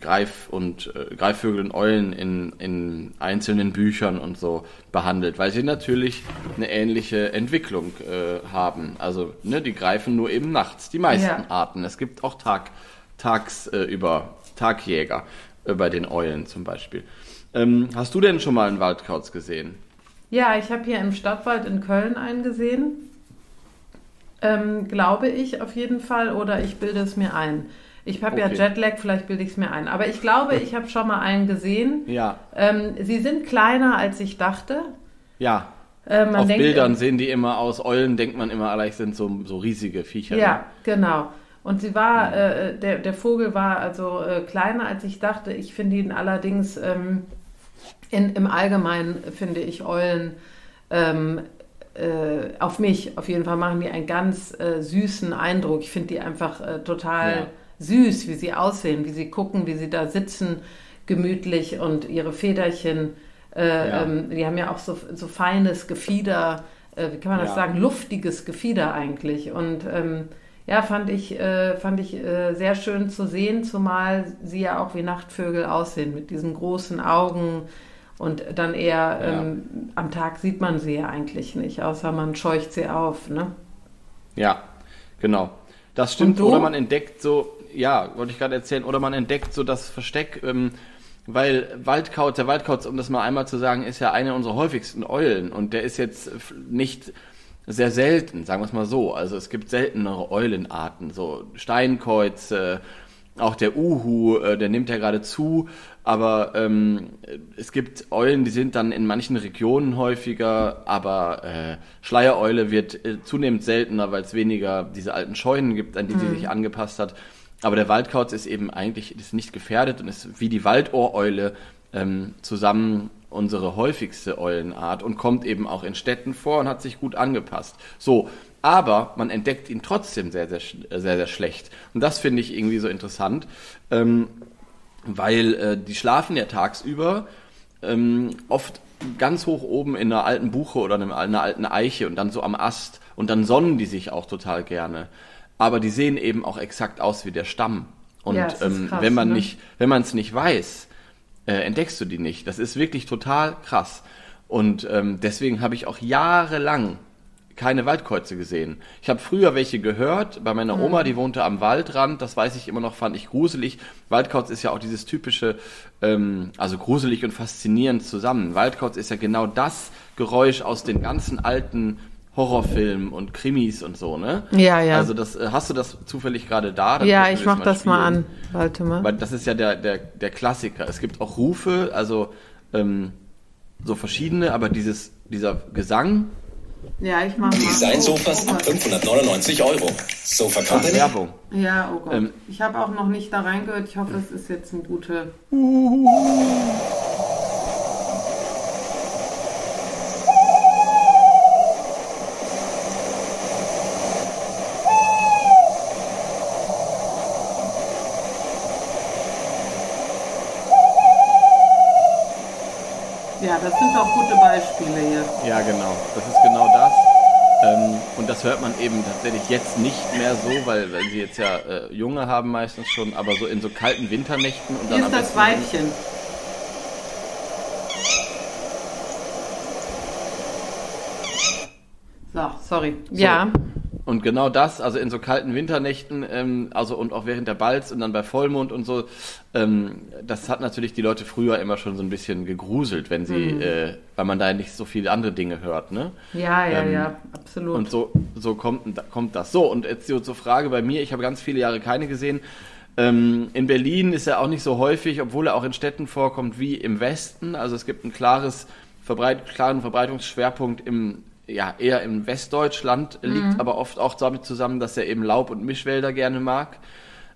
Greif und äh, Greifvögeln und Eulen in, in einzelnen Büchern und so behandelt, weil sie natürlich eine ähnliche Entwicklung äh, haben. Also ne, die greifen nur eben nachts, die meisten Ja. Arten. Es gibt auch Tag, tagsüber äh, über Tagjäger äh, bei den Eulen zum Beispiel. Ähm, hast du denn schon mal einen Waldkauz gesehen? Ja, ich habe hier im Stadtwald in Köln einen gesehen. Ähm, glaube ich auf jeden Fall oder ich bilde es mir ein. Ich habe ja Okay. Jetlag, vielleicht bilde ich es mir ein. Aber ich glaube, ich habe schon mal einen gesehen. Ja, Ähm, sie sind kleiner, als ich dachte. ja. Äh, man Auf denkt, Bildern sehen die immer aus. Eulen denkt man immer, allein sind so, so riesige Viecher. Ja, Ne? genau. Und sie war, äh, der, der Vogel war also äh, kleiner, als ich dachte. Ich finde ihn allerdings ähm, in, im Allgemeinen, finde ich Eulen ähm, äh, auf mich auf jeden Fall machen die einen ganz äh, süßen Eindruck. Ich finde die einfach äh, total Ja. süß, wie sie aussehen, wie sie gucken, wie sie da sitzen, gemütlich und ihre Federchen. Äh, Ja. ähm, die haben ja auch so, so feines Gefieder, äh, wie kann man das Ja. sagen, luftiges Gefieder eigentlich. Und ähm, ja, fand ich, äh, fand ich sehr schön zu sehen, zumal sie ja auch wie Nachtvögel aussehen, mit diesen großen Augen. Und dann eher Ja. ähm, am Tag sieht man sie ja eigentlich nicht, außer man scheucht sie auf. Ne? Ja, genau. Das stimmt. Oder man entdeckt so, ja, wollte ich gerade erzählen, oder man entdeckt so das Versteck, ähm, weil Waldkauz, der Waldkauz, um das mal einmal zu sagen, ist ja eine unserer häufigsten Eulen und der ist jetzt nicht sehr selten, sagen wir es mal so. Also es gibt seltenere Eulenarten, so Steinkäuz, äh, auch der Uhu, äh, der nimmt ja gerade zu, aber ähm, es gibt Eulen, die sind dann in manchen Regionen häufiger, aber äh, Schleiereule wird äh, zunehmend seltener, weil es weniger diese alten Scheunen gibt, an die sie sich angepasst hat. Aber der Waldkauz ist eben eigentlich ist nicht gefährdet und ist wie die Waldohreule ähm, zusammen unsere häufigste Eulenart und kommt eben auch in Städten vor und hat sich gut angepasst. So, aber man entdeckt ihn trotzdem sehr, sehr, äh, sehr, sehr schlecht. Und das finde ich irgendwie so interessant, ähm, weil äh, die schlafen ja tagsüber ähm, oft ganz hoch oben in einer alten Buche oder einem, einer alten Eiche und dann so am Ast und dann sonnen die sich auch total gerne. Aber die sehen eben auch exakt aus wie der Stamm. Und Ja, ähm, krass, wenn man ne? nicht, wenn man es nicht weiß, äh, entdeckst du die nicht. Das ist wirklich total krass. Und ähm, deswegen habe ich auch jahrelang keine Waldkreuze gesehen. Ich habe früher welche gehört bei meiner Oma, die wohnte am Waldrand, das weiß ich immer noch, fand ich gruselig. Waldkauz ist ja auch dieses typische, ähm, also gruselig und faszinierend zusammen. Waldkauz ist ja genau das Geräusch aus den ganzen alten Horrorfilmen und Krimis und so, ne? Ja, ja. Also das, äh, hast du das zufällig gerade da? Dann Ja, ich mach das mal spielen. an. Warte mal. Weil das ist ja der, der, der Klassiker. Es gibt auch Rufe, also ähm, so verschiedene, aber dieses, dieser Gesang, Ja, ich mach mal. Design-Sofas Oh, ab oh Gott. 599 Euro. Sofa Company. Werbung. Ja, oh Gott. Ähm, ich habe auch noch nicht da reingehört. Ich hoffe, es ist jetzt ein gute. Das sind auch gute Beispiele hier. Ja, genau. Das ist genau das. Ähm, und das hört man eben tatsächlich jetzt nicht mehr so, weil, weil sie jetzt ja äh, Junge haben meistens schon, aber so in so kalten Winternächten und dann Hier am ist das Weibchen. So, sorry. Ja. Und genau das, also in so kalten Winternächten, ähm, also und auch während der Balz und dann bei Vollmond und so, ähm, das hat natürlich die Leute früher immer schon so ein bisschen gegruselt, wenn sie, Mhm. äh, weil man da nicht so viele andere Dinge hört, ne? Ja, ja, Ähm, ja, absolut. Und so, so kommt, kommt das. So, und jetzt so zur Frage bei mir, ich habe ganz viele Jahre keine gesehen. Ähm, in Berlin ist er auch nicht so häufig, obwohl er auch in Städten vorkommt wie im Westen. Also es gibt ein klares Verbreit klaren Verbreitungsschwerpunkt im ja, eher im Westdeutschland, liegt aber oft auch damit zusammen, dass er eben Laub- und Mischwälder gerne mag.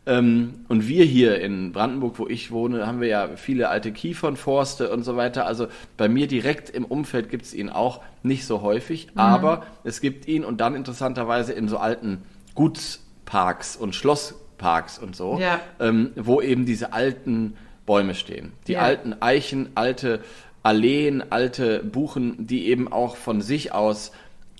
Ähm, und wir hier in Brandenburg, wo ich wohne, haben wir ja viele alte Kiefernforste und so weiter. Also bei mir direkt im Umfeld gibt es ihn auch nicht so häufig, aber es gibt ihn und dann interessanterweise in so alten Gutsparks und Schlossparks und so, Ja. ähm, wo eben diese alten Bäume stehen. Die Ja. alten Eichen, alte Alleen, alte Buchen, die eben auch von sich aus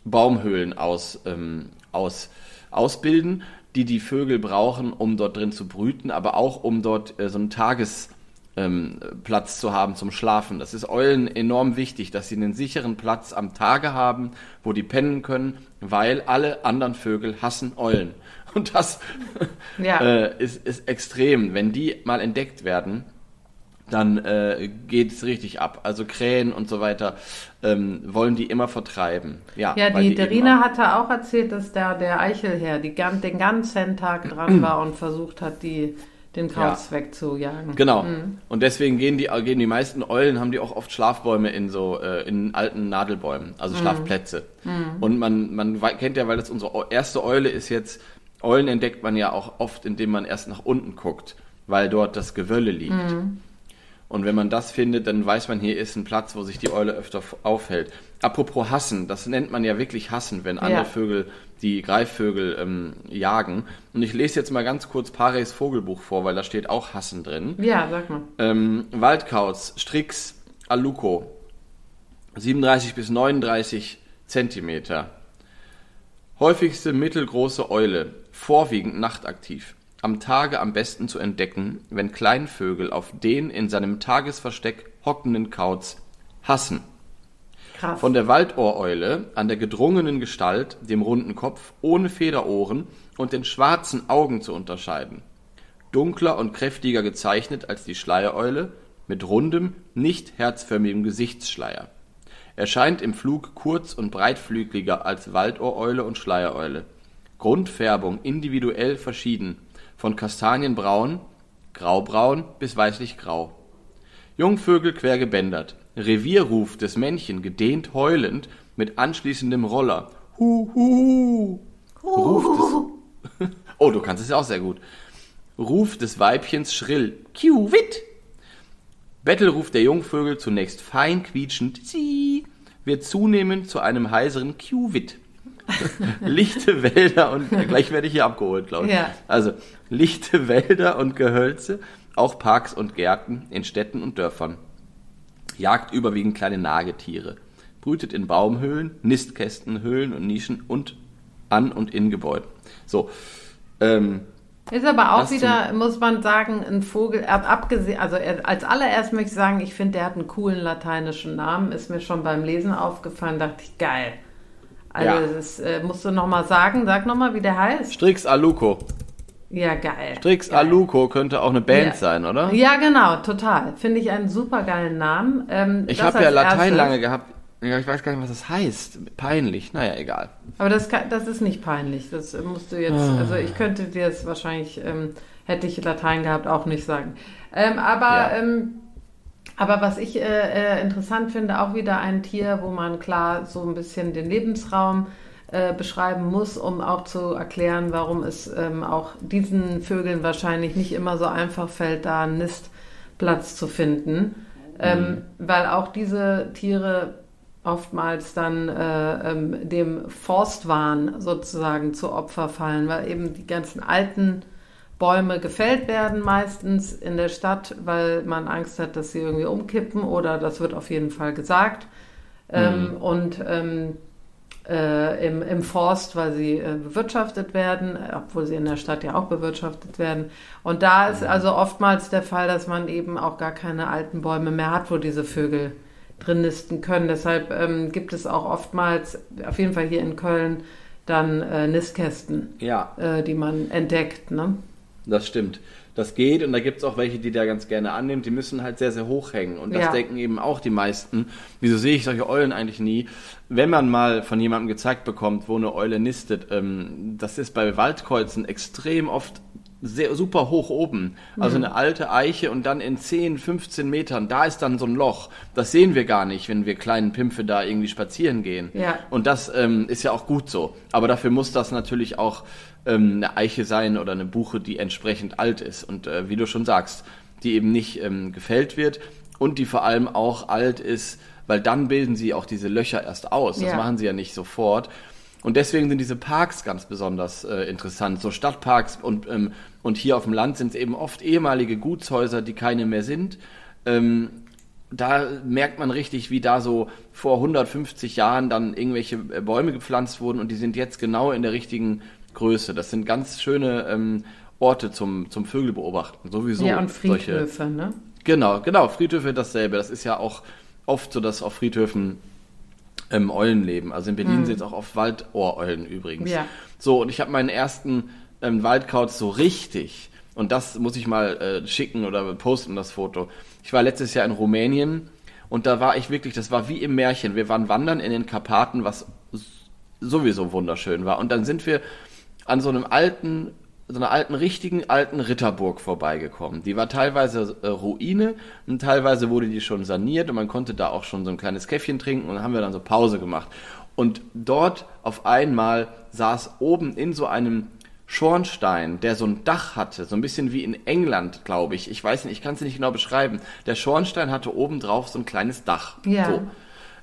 Baumhöhlen aus, ähm, aus, ausbilden, die die Vögel brauchen, um dort drin zu brüten, aber auch um dort äh, so einen Tagesplatz ähm, zu haben zum Schlafen. Das ist Eulen enorm wichtig, dass sie einen sicheren Platz am Tage haben, wo die pennen können, weil alle anderen Vögel hassen Eulen. <laughs> Und das Ja. äh, ist, ist extrem. Wenn die mal entdeckt werden, dann äh, geht es richtig ab. Also Krähen und so weiter ähm, wollen die immer vertreiben. Ja, Ja, die, eben Derina hatte auch erzählt, dass da der Eichelherr die, den ganzen Tag dran war und versucht hat, die, den Kauz Ja. wegzujagen. Genau. Und deswegen gehen die, gehen die meisten Eulen, haben die auch oft Schlafbäume in so, äh, in alten Nadelbäumen, also Schlafplätze. Und man, man kennt ja, weil das unsere erste Eule ist jetzt, Eulen entdeckt man ja auch oft, indem man erst nach unten guckt, weil dort das Gewölle liegt. Und wenn man das findet, dann weiß man, hier ist ein Platz, wo sich die Eule öfter aufhält. Apropos hassen, das nennt man ja wirklich hassen, wenn andere Ja. Vögel die Greifvögel ähm, jagen. Und ich lese jetzt mal ganz kurz Pareys Vogelbuch vor, weil da steht auch Hassen drin. Ja, sag mal. Ähm, Waldkauz, Strix, Aluko, 37 bis 39 Zentimeter. Häufigste mittelgroße Eule, vorwiegend nachtaktiv. Am Tage am besten zu entdecken, wenn Kleinvögel auf den in seinem Tagesversteck hockenden Kauz hassen. Krass. Von der Waldohreule an der gedrungenen Gestalt, dem runden Kopf, ohne Federohren und den schwarzen Augen zu unterscheiden. Dunkler und kräftiger gezeichnet als die Schleiereule, mit rundem, nicht herzförmigem Gesichtsschleier. Erscheint im Flug kurz und breitflügliger als Waldohreule und Schleiereule. Grundfärbung individuell verschieden, von kastanienbraun, graubraun bis weißlich-grau. Jungvögel quer gebändert. Revierruf des Männchen gedehnt heulend mit anschließendem Roller. Hu, hu, hu. <laughs> Oh, du kannst es ja auch sehr gut. Ruf des Weibchens schrill. Kiuwit. Bettelruf der Jungvögel zunächst fein quietschend. Sie wird zunehmend zu einem heiseren Kiuwit. <laughs> lichte Wälder und gleich werde ich hier abgeholt, glaube ich. Ja. Also lichte Wälder und Gehölze, auch Parks und Gärten in Städten und Dörfern. Jagt überwiegend kleine Nagetiere. Brütet in Baumhöhlen, Nistkästen, Höhlen und Nischen und an und in Gebäuden. So, ähm, Ist aber auch wieder, muss man sagen, ein Vogel, ab, abgesehen, also als allererst möchte ich sagen, ich finde, der hat einen coolen lateinischen Namen, ist mir schon beim Lesen aufgefallen, dachte ich, geil. Also Ja. das äh, musst du nochmal sagen, sag nochmal, wie der heißt. Strix Aluko. Ja, geil. Strix geil. Aluko könnte auch eine Band Ja. sein, oder? Ja, genau, total. Finde ich einen super geilen Namen. Ähm, Ich habe ja Latein erstes. lange gehabt. Ja, ich weiß gar nicht, was das heißt. Peinlich. Naja, egal. Aber das, kann, das ist nicht peinlich. Das musst du jetzt, Ah. also ich könnte dir es wahrscheinlich, ähm, hätte ich Latein gehabt, auch nicht sagen. Ähm, aber, Ja. ähm, aber was ich äh, äh, interessant finde, auch wieder ein Tier, wo man klar so ein bisschen den Lebensraum äh, beschreiben muss, um auch zu erklären, warum es ähm, auch diesen Vögeln wahrscheinlich nicht immer so einfach fällt, da einen Nistplatz zu finden. Ähm, weil auch diese Tiere oftmals dann äh, ähm, dem Forstwahn sozusagen zu Opfer fallen, weil eben die ganzen alten Bäume gefällt werden meistens in der Stadt, weil man Angst hat, dass sie irgendwie umkippen oder das wird auf jeden Fall gesagt. Ähm, und ähm, äh, im, im Forst, weil sie äh, bewirtschaftet werden, obwohl sie in der Stadt ja auch bewirtschaftet werden. Und da ist also oftmals der Fall, dass man eben auch gar keine alten Bäume mehr hat, wo diese Vögel drin nisten können. Deshalb ähm, gibt es auch oftmals, auf jeden Fall hier in Köln, dann äh, Nistkästen, Ja, äh, die man entdeckt. Ne? Das stimmt. Das geht und da gibt es auch welche, die der ganz gerne annimmt. Die müssen halt sehr, sehr hoch hängen. Und das Ja. denken eben auch die meisten. Wieso sehe ich solche Eulen eigentlich nie? Wenn man mal von jemandem gezeigt bekommt, wo eine Eule nistet, ähm, das ist bei Waldkreuzen extrem oft sehr super hoch oben. Also eine alte Eiche und dann in 10, 15 Metern, da ist dann so ein Loch. Das sehen wir gar nicht, wenn wir kleinen Pimpfe da irgendwie spazieren gehen. Ja. Und das ähm, ist ja auch gut so. Aber dafür muss das natürlich auch ähm, eine Eiche sein oder eine Buche, die entsprechend alt ist. Und äh, wie du schon sagst, die eben nicht ähm, gefällt wird und die vor allem auch alt ist, weil dann bilden sie auch diese Löcher erst aus. Das Ja. machen sie ja nicht sofort. Und deswegen sind diese Parks ganz besonders äh, interessant. So Stadtparks und, ähm, und hier auf dem Land sind es eben oft ehemalige Gutshäuser, die keine mehr sind. Ähm, da merkt man richtig, wie da so vor 150 Jahren dann irgendwelche äh, Bäume gepflanzt wurden und die sind jetzt genau in der richtigen Größe. Das sind ganz schöne ähm, Orte zum, zum Vögelbeobachten. Sowieso ja, und solche. Friedhöfe, ne? Genau, genau, Friedhöfe dasselbe. Das ist ja auch oft so, dass auf Friedhöfen ähm, Eulen leben. Also in Berlin sind es auch oft Waldohreulen übrigens. Ja. So, und ich habe meinen ersten ähm, Waldkauz so richtig Und das muss ich mal äh, schicken oder posten, das Foto. Ich war letztes Jahr in Rumänien und da war ich wirklich, das war wie im Märchen. Wir waren wandern in den Karpaten, was sowieso wunderschön war. Und dann sind wir an so einem alten, so einer alten, richtigen alten Ritterburg vorbeigekommen. Die war teilweise äh, Ruine und teilweise wurde die schon saniert und man konnte da auch schon so ein kleines Käffchen trinken und dann haben wir dann so Pause gemacht. Und dort auf einmal saß oben in so einem Schornstein, der so ein Dach hatte, so ein bisschen wie in England, glaube ich. Ich weiß nicht, ich kann es nicht genau beschreiben. Der Schornstein hatte oben drauf so ein kleines Dach. Ja. So,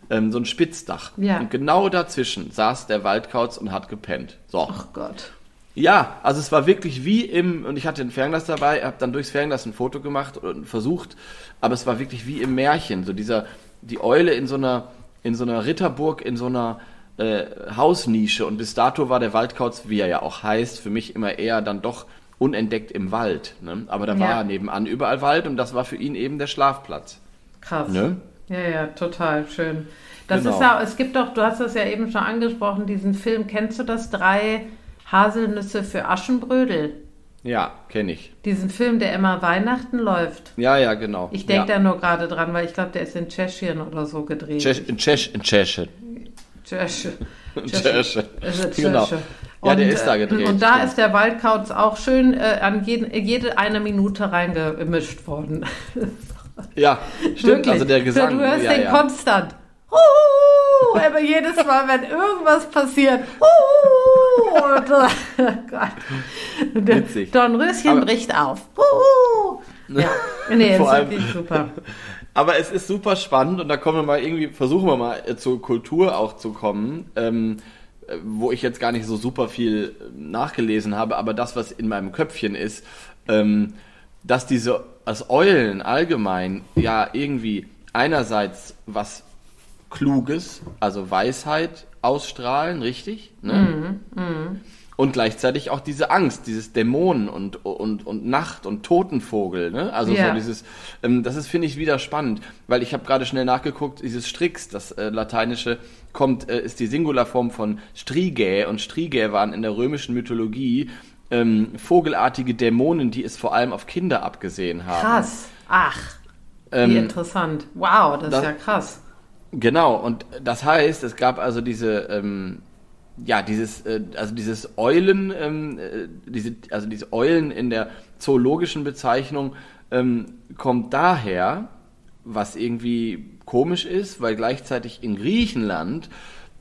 ähm, so ein Spitzdach. Ja. Und genau dazwischen saß der Waldkauz und hat gepennt. So. Ach Gott. Ja, also es war wirklich wie im, und ich hatte ein Fernglas dabei, habe dann durchs Fernglas ein Foto gemacht und versucht, aber es war wirklich wie im Märchen, so dieser, die Eule in so einer, in so einer Ritterburg, in so einer äh, Hausnische und bis dato war der Waldkauz, wie er ja auch heißt, für mich immer eher dann doch unentdeckt im Wald. Ne? Aber da Ja. war nebenan überall Wald und das war für ihn eben der Schlafplatz. Krass. Ne? Ja, ja, total schön. Das Genau. ist ja, es gibt doch, du hast das ja eben schon angesprochen, diesen Film, kennst du das? Drei Haselnüsse für Aschenbrödel. Ja, kenne ich. Diesen Film, der immer Weihnachten läuft. Ja, ja, genau. Ich denke ja. da nur gerade dran, weil ich glaube, der ist in Tschechien oder so gedreht. Tschech, in Tschech, in Tschechien. <laughs> Tschechien. Tschechien. Also Genau. Tscheche. Ja, der Und, ist da äh, gedreht, Und da stimmt. ist der Waldkauz auch schön äh, an jeden, jede eine Minute reingemischt worden. <laughs> Ja, stimmt. Wirklich. Also der Gesang. Du hörst ja, den ja. konstant. Huhu, aber jedes Mal, wenn irgendwas passiert. Huhu, und, oh Gott. Und der Witzig. Dornröschen Aber- bricht auf. Huhu. Ja, <laughs> nee, Vor ist allem- wirklich super. Aber es ist super spannend und da kommen wir mal irgendwie, versuchen wir mal äh, zur Kultur auch zu kommen, ähm, äh, wo ich jetzt gar nicht so super viel äh, nachgelesen habe, aber das, was in meinem Köpfchen ist, ähm, dass diese, als Eulen allgemein ja irgendwie einerseits was Kluges, also Weisheit ausstrahlen, richtig? Ne? Und gleichzeitig auch diese Angst, dieses Dämonen und, und, und Nacht und Totenvogel, ne? Also Ja. so dieses, ähm, das ist, finde ich, wieder spannend, weil ich habe gerade schnell nachgeguckt, dieses Strix, das äh, lateinische, kommt, äh, ist die Singularform von Strigae und Strigae waren in der römischen Mythologie ähm, vogelartige Dämonen, die es vor allem auf Kinder abgesehen haben. Krass. Ach, wie Ähm, interessant. Wow, das, das- ist ja krass. Genau, und das heißt, es gab also diese, ähm, ja, dieses, äh, also dieses Eulen, ähm, äh, diese, also diese Eulen in der zoologischen Bezeichnung ähm, kommt daher, was irgendwie komisch ist, weil gleichzeitig in Griechenland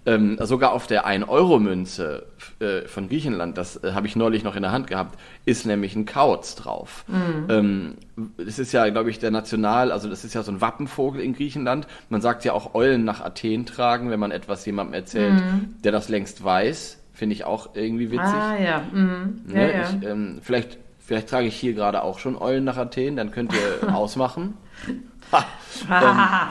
ähm, sogar auf der 1-Euro-Münze äh, von Griechenland, das äh, habe ich neulich noch in der Hand gehabt, ist nämlich ein Kauz drauf. Ähm, es ist ja, glaube ich, der National, also das ist ja so ein Wappenvogel in Griechenland. Man sagt ja auch Eulen nach Athen tragen, wenn man etwas jemandem erzählt, der das längst weiß. Finde ich auch irgendwie witzig. Ah, ja. Mhm. ja, Ne? ja. Ich, ähm, vielleicht, vielleicht trage ich hier gerade auch schon Eulen nach Athen, dann könnt ihr <laughs> ausmachen. <laughs> Ha, Hahaha.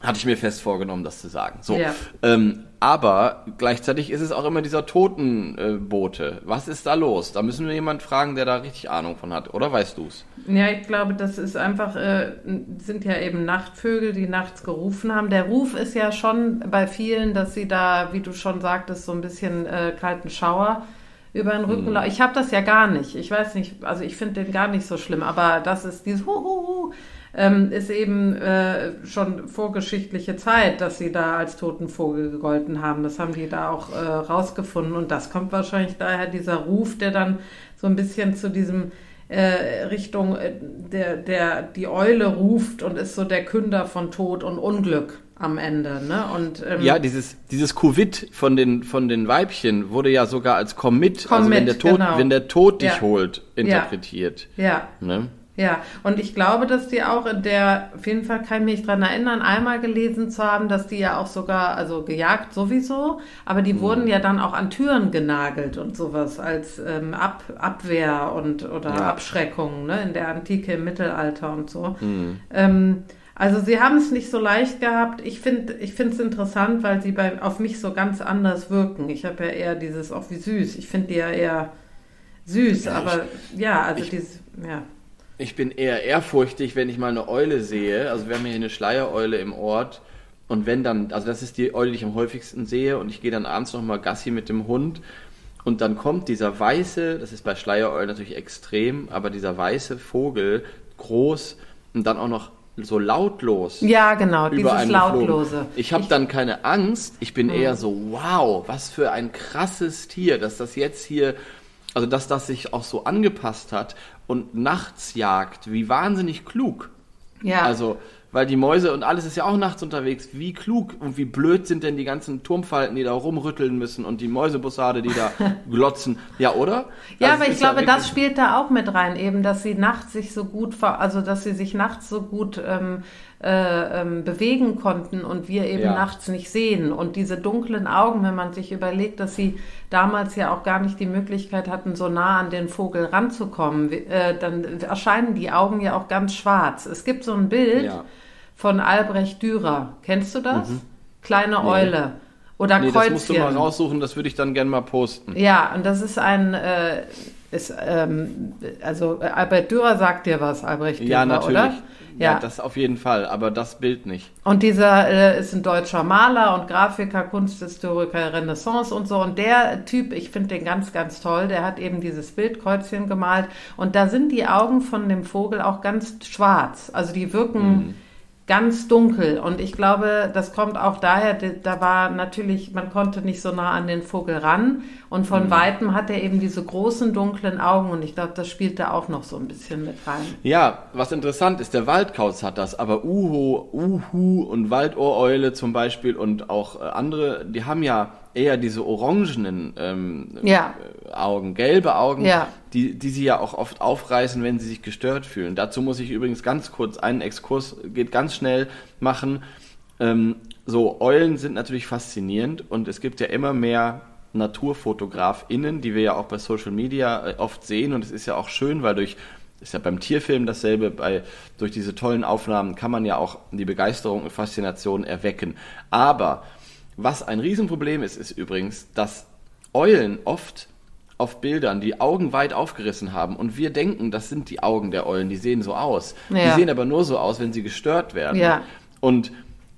hatte ich mir fest vorgenommen, das zu sagen. So. Ja. Ähm, aber gleichzeitig ist es auch immer dieser Totenbote. Was ist da los? Da müssen wir jemanden fragen, der da richtig Ahnung von hat. Oder weißt du's? Ja, ich glaube, das ist einfach, äh, sind ja eben Nachtvögel, die nachts gerufen haben. Der Ruf ist ja schon bei vielen, dass sie da, wie du schon sagtest, so ein bisschen äh, kalten Schauer über den Rücken. lau- Ich habe das ja gar nicht. Ich weiß nicht, also ich finde den gar nicht so schlimm, aber das ist dieses Huhuhu. Ähm, ist eben äh, schon vorgeschichtliche Zeit, dass sie da als Totenvogel gegolten haben. Das haben die da auch äh, rausgefunden und das kommt wahrscheinlich daher dieser Ruf, der dann so ein bisschen zu diesem äh, Richtung äh, der, der die Eule ruft und ist so der Künder von Tod und Unglück am Ende. Ne? Und, ähm, Ja, dieses, dieses Covid von den, von den Weibchen wurde ja sogar als Komm mit, Komm also wenn der Tod, genau. wenn der Tod dich Ja. holt, interpretiert. ja, Ne? Ja, und ich glaube, dass die auch in der, auf jeden Fall kann ich mich dran erinnern, einmal gelesen zu haben, dass die ja auch sogar, also gejagt sowieso, aber Mhm. die wurden ja dann auch an Türen genagelt und sowas als ähm, Ab, Abwehr und oder Ja. Abschreckung, ne, in der Antike, im Mittelalter und so. Mhm. Ähm, also sie haben es nicht so leicht gehabt. Ich finde ich finde es interessant, weil sie bei, auf mich so ganz anders wirken. Ich habe ja eher dieses, auch wie süß. Ich finde die ja eher süß, Ja, aber ja, also ich- dieses, ja. Ich bin eher ehrfurchtig, wenn ich mal eine Eule sehe. Also wir haben hier eine Schleiereule im Ort. Und wenn dann, also das ist die Eule, die ich am häufigsten sehe. Und ich gehe dann abends noch mal Gassi mit dem Hund. Und dann kommt dieser weiße, das ist bei Schleiereulen natürlich extrem, aber dieser weiße Vogel, groß und dann auch noch so lautlos. Ja, genau, dieses. Lautlose. Ich habe dann keine Angst. Ich bin eher so, wow, was für ein krasses Tier, dass das jetzt hier, also dass das sich auch so angepasst hat und nachts jagt. Wie wahnsinnig klug. Ja. Also, weil die Mäuse und alles ist ja auch nachts unterwegs. Wie klug und wie blöd sind denn die ganzen Turmfalten, die da rumrütteln müssen und die Mäusebussarde, die da <laughs> glotzen. Ja, oder? Ja, Also aber ich ist ja glaube, das spielt da auch mit rein, eben, dass sie nachts sich so gut, also dass sie sich nachts so gut ähm, äh, ähm, bewegen konnten und wir eben Ja. nachts nicht sehen. Und diese dunklen Augen, wenn man sich überlegt, dass sie damals ja auch gar nicht die Möglichkeit hatten, so nah an den Vogel ranzukommen, äh, dann erscheinen die Augen ja auch ganz schwarz. Es gibt so ein Bild Ja. von Albrecht Dürer. Kennst du das? Kleine Nee. Eule. Oder Nee, das musst du mal Kreuzchen. raussuchen, das würde ich dann gerne mal posten. Ja, und das ist ein, äh, ist, ähm, also äh, Albert Dürer sagt dir was, Albrecht Dürer, Ja, natürlich. oder? Ja. Ja, das auf jeden Fall, aber das Bild nicht. und dieser äh, ist ein deutscher Maler und Grafiker, Kunsthistoriker, Renaissance und so. Und der Typ, ich finde den ganz, ganz toll, der hat eben dieses Bildkreuzchen gemalt. Und da sind die Augen von dem Vogel auch ganz schwarz. Also die wirken ganz dunkel. Und ich glaube, das kommt auch daher, da war natürlich, man konnte nicht so nah an den Vogel ran. Und von Weitem hat er eben diese großen dunklen Augen. Und ich glaube, das spielt da auch noch so ein bisschen mit rein. Ja, was interessant ist, der Waldkauz hat das, aber Uhu, Uhu und Waldohreule zum Beispiel und auch äh, andere, die haben ja eher diese orangenen ähm, Ja. Augen, gelbe Augen, Ja. die, die sie ja auch oft aufreißen, wenn sie sich gestört fühlen. Dazu muss ich übrigens ganz kurz einen Exkurs, geht ganz schnell machen. Ähm, so, Eulen sind natürlich faszinierend und es gibt ja immer mehr NaturfotografInnen, die wir ja auch bei Social Media äh, oft sehen und es ist ja auch schön, weil durch ist ja beim Tierfilm dasselbe, bei, durch diese tollen Aufnahmen kann man ja auch die Begeisterung und Faszination erwecken. Aber was ein Riesenproblem ist, ist übrigens, dass Eulen oft auf Bildern die Augen weit aufgerissen haben und wir denken, das sind die Augen der Eulen, die sehen so aus. Die Ja. sehen aber nur so aus, wenn sie gestört werden. Ja. Und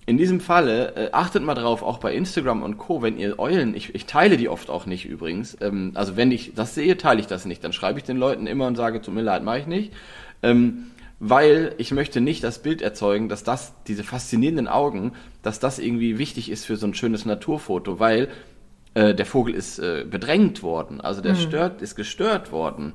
in diesem Falle äh, achtet mal drauf, auch bei Instagram und Co., wenn ihr Eulen, ich, ich teile die oft auch nicht übrigens, ähm, also wenn ich das sehe, teile ich das nicht, dann schreibe ich den Leuten immer und sage, tut mir leid, mache ich nicht, ähm, weil ich möchte nicht das Bild erzeugen, dass das, diese faszinierenden Augen, dass das irgendwie wichtig ist für so ein schönes Naturfoto, weil äh, der Vogel ist äh, bedrängt worden, also der stört, ist gestört worden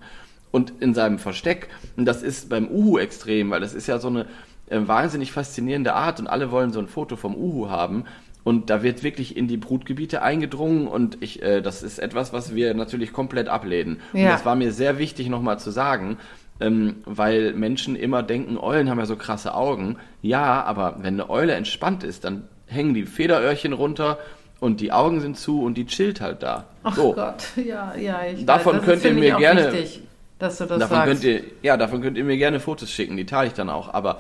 und in seinem Versteck. Und das ist beim Uhu extrem, weil das ist ja so eine äh, wahnsinnig faszinierende Art und alle wollen so ein Foto vom Uhu haben. Und da wird wirklich in die Brutgebiete eingedrungen und ich, äh, das ist etwas, was wir natürlich komplett ablehnen. Und Ja. das war mir sehr wichtig nochmal zu sagen, ähm, weil Menschen immer denken, Eulen haben ja so krasse Augen. Ja, aber wenn eine Eule entspannt ist, dann hängen die Federöhrchen runter und die Augen sind zu und die chillt halt da. Ach so. Gott, ja, ja. Ich Davon weiß, das könnt ihr mir gerne- Wichtig, dass du das Davon sagst. könnt ihr, ja, davon könnt ihr mir gerne Fotos schicken, die teile ich dann auch. Aber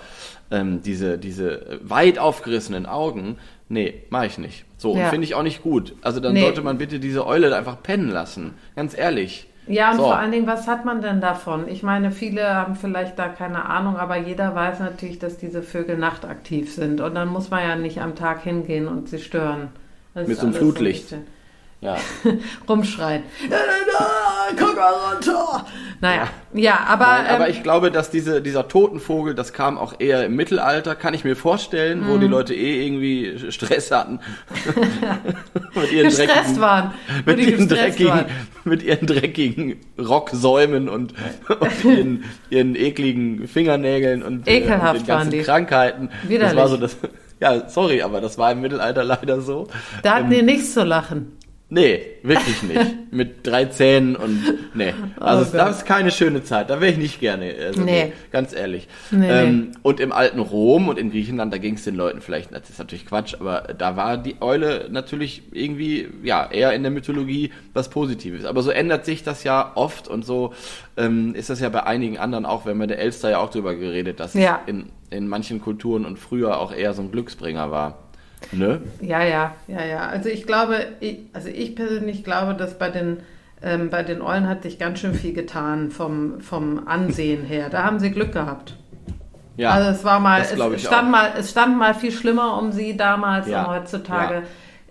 ähm, diese, diese weit aufgerissenen Augen, nee, mache ich nicht. So, und Ja. finde ich auch nicht gut. Also dann Nee. sollte man bitte diese Eule einfach pennen lassen. Ganz ehrlich. Ja, und So. vor allen Dingen, was hat man denn davon? Ich meine, viele haben vielleicht da keine Ahnung, aber jeder weiß natürlich, dass diese Vögel nachtaktiv sind. Und dann muss man ja nicht am Tag hingehen und sie stören. Das Mit so einem ein Flutlicht. bisschen Ja. <laughs> Rumschreien. Guck mal runter! Naja, ja, aber, Nein, aber ähm, ich glaube, dass diese, dieser Totenvogel, das kam auch eher im Mittelalter, kann ich mir vorstellen, Mhm. wo die Leute eh irgendwie Stress hatten. <laughs> mit ihren gestresst dreckigen- waren. mit ihren, dreckigen, waren. mit ihren dreckigen Rocksäumen und, <laughs> und ihren, ihren ekligen Fingernägeln und, äh, Ekelhaft und den ganzen waren die. Krankheiten. Das Widerlich. war so das. <laughs> Ja, sorry, aber das war im Mittelalter leider so. Da hatten Ähm, die nichts zu lachen. Nee, wirklich nicht. <laughs> Mit drei Zähnen und nee. Also Oh das ist keine schöne Zeit. Da wäre ich nicht gerne. Also, Nee. nee. Ganz ehrlich. Nee, ähm, Und im alten Rom und in Griechenland, da ging es den Leuten vielleicht, das ist natürlich Quatsch, aber da war die Eule natürlich irgendwie, ja, eher in der Mythologie was Positives. Aber so ändert sich das ja oft und so ähm, ist das ja bei einigen anderen auch, wenn wir der Elster ja auch drüber geredet, dass Ja. es in, in manchen Kulturen und früher auch eher so ein Glücksbringer war. Ne? Ja, ja, ja, ja. Also ich glaube, ich, also ich persönlich glaube, dass bei den ähm, bei den Eulen hat sich ganz schön viel getan vom, vom Ansehen her. Da haben sie Glück gehabt. Ja, also es war mal, es stand auch. mal, es stand mal viel schlimmer um sie damals Ja, und heutzutage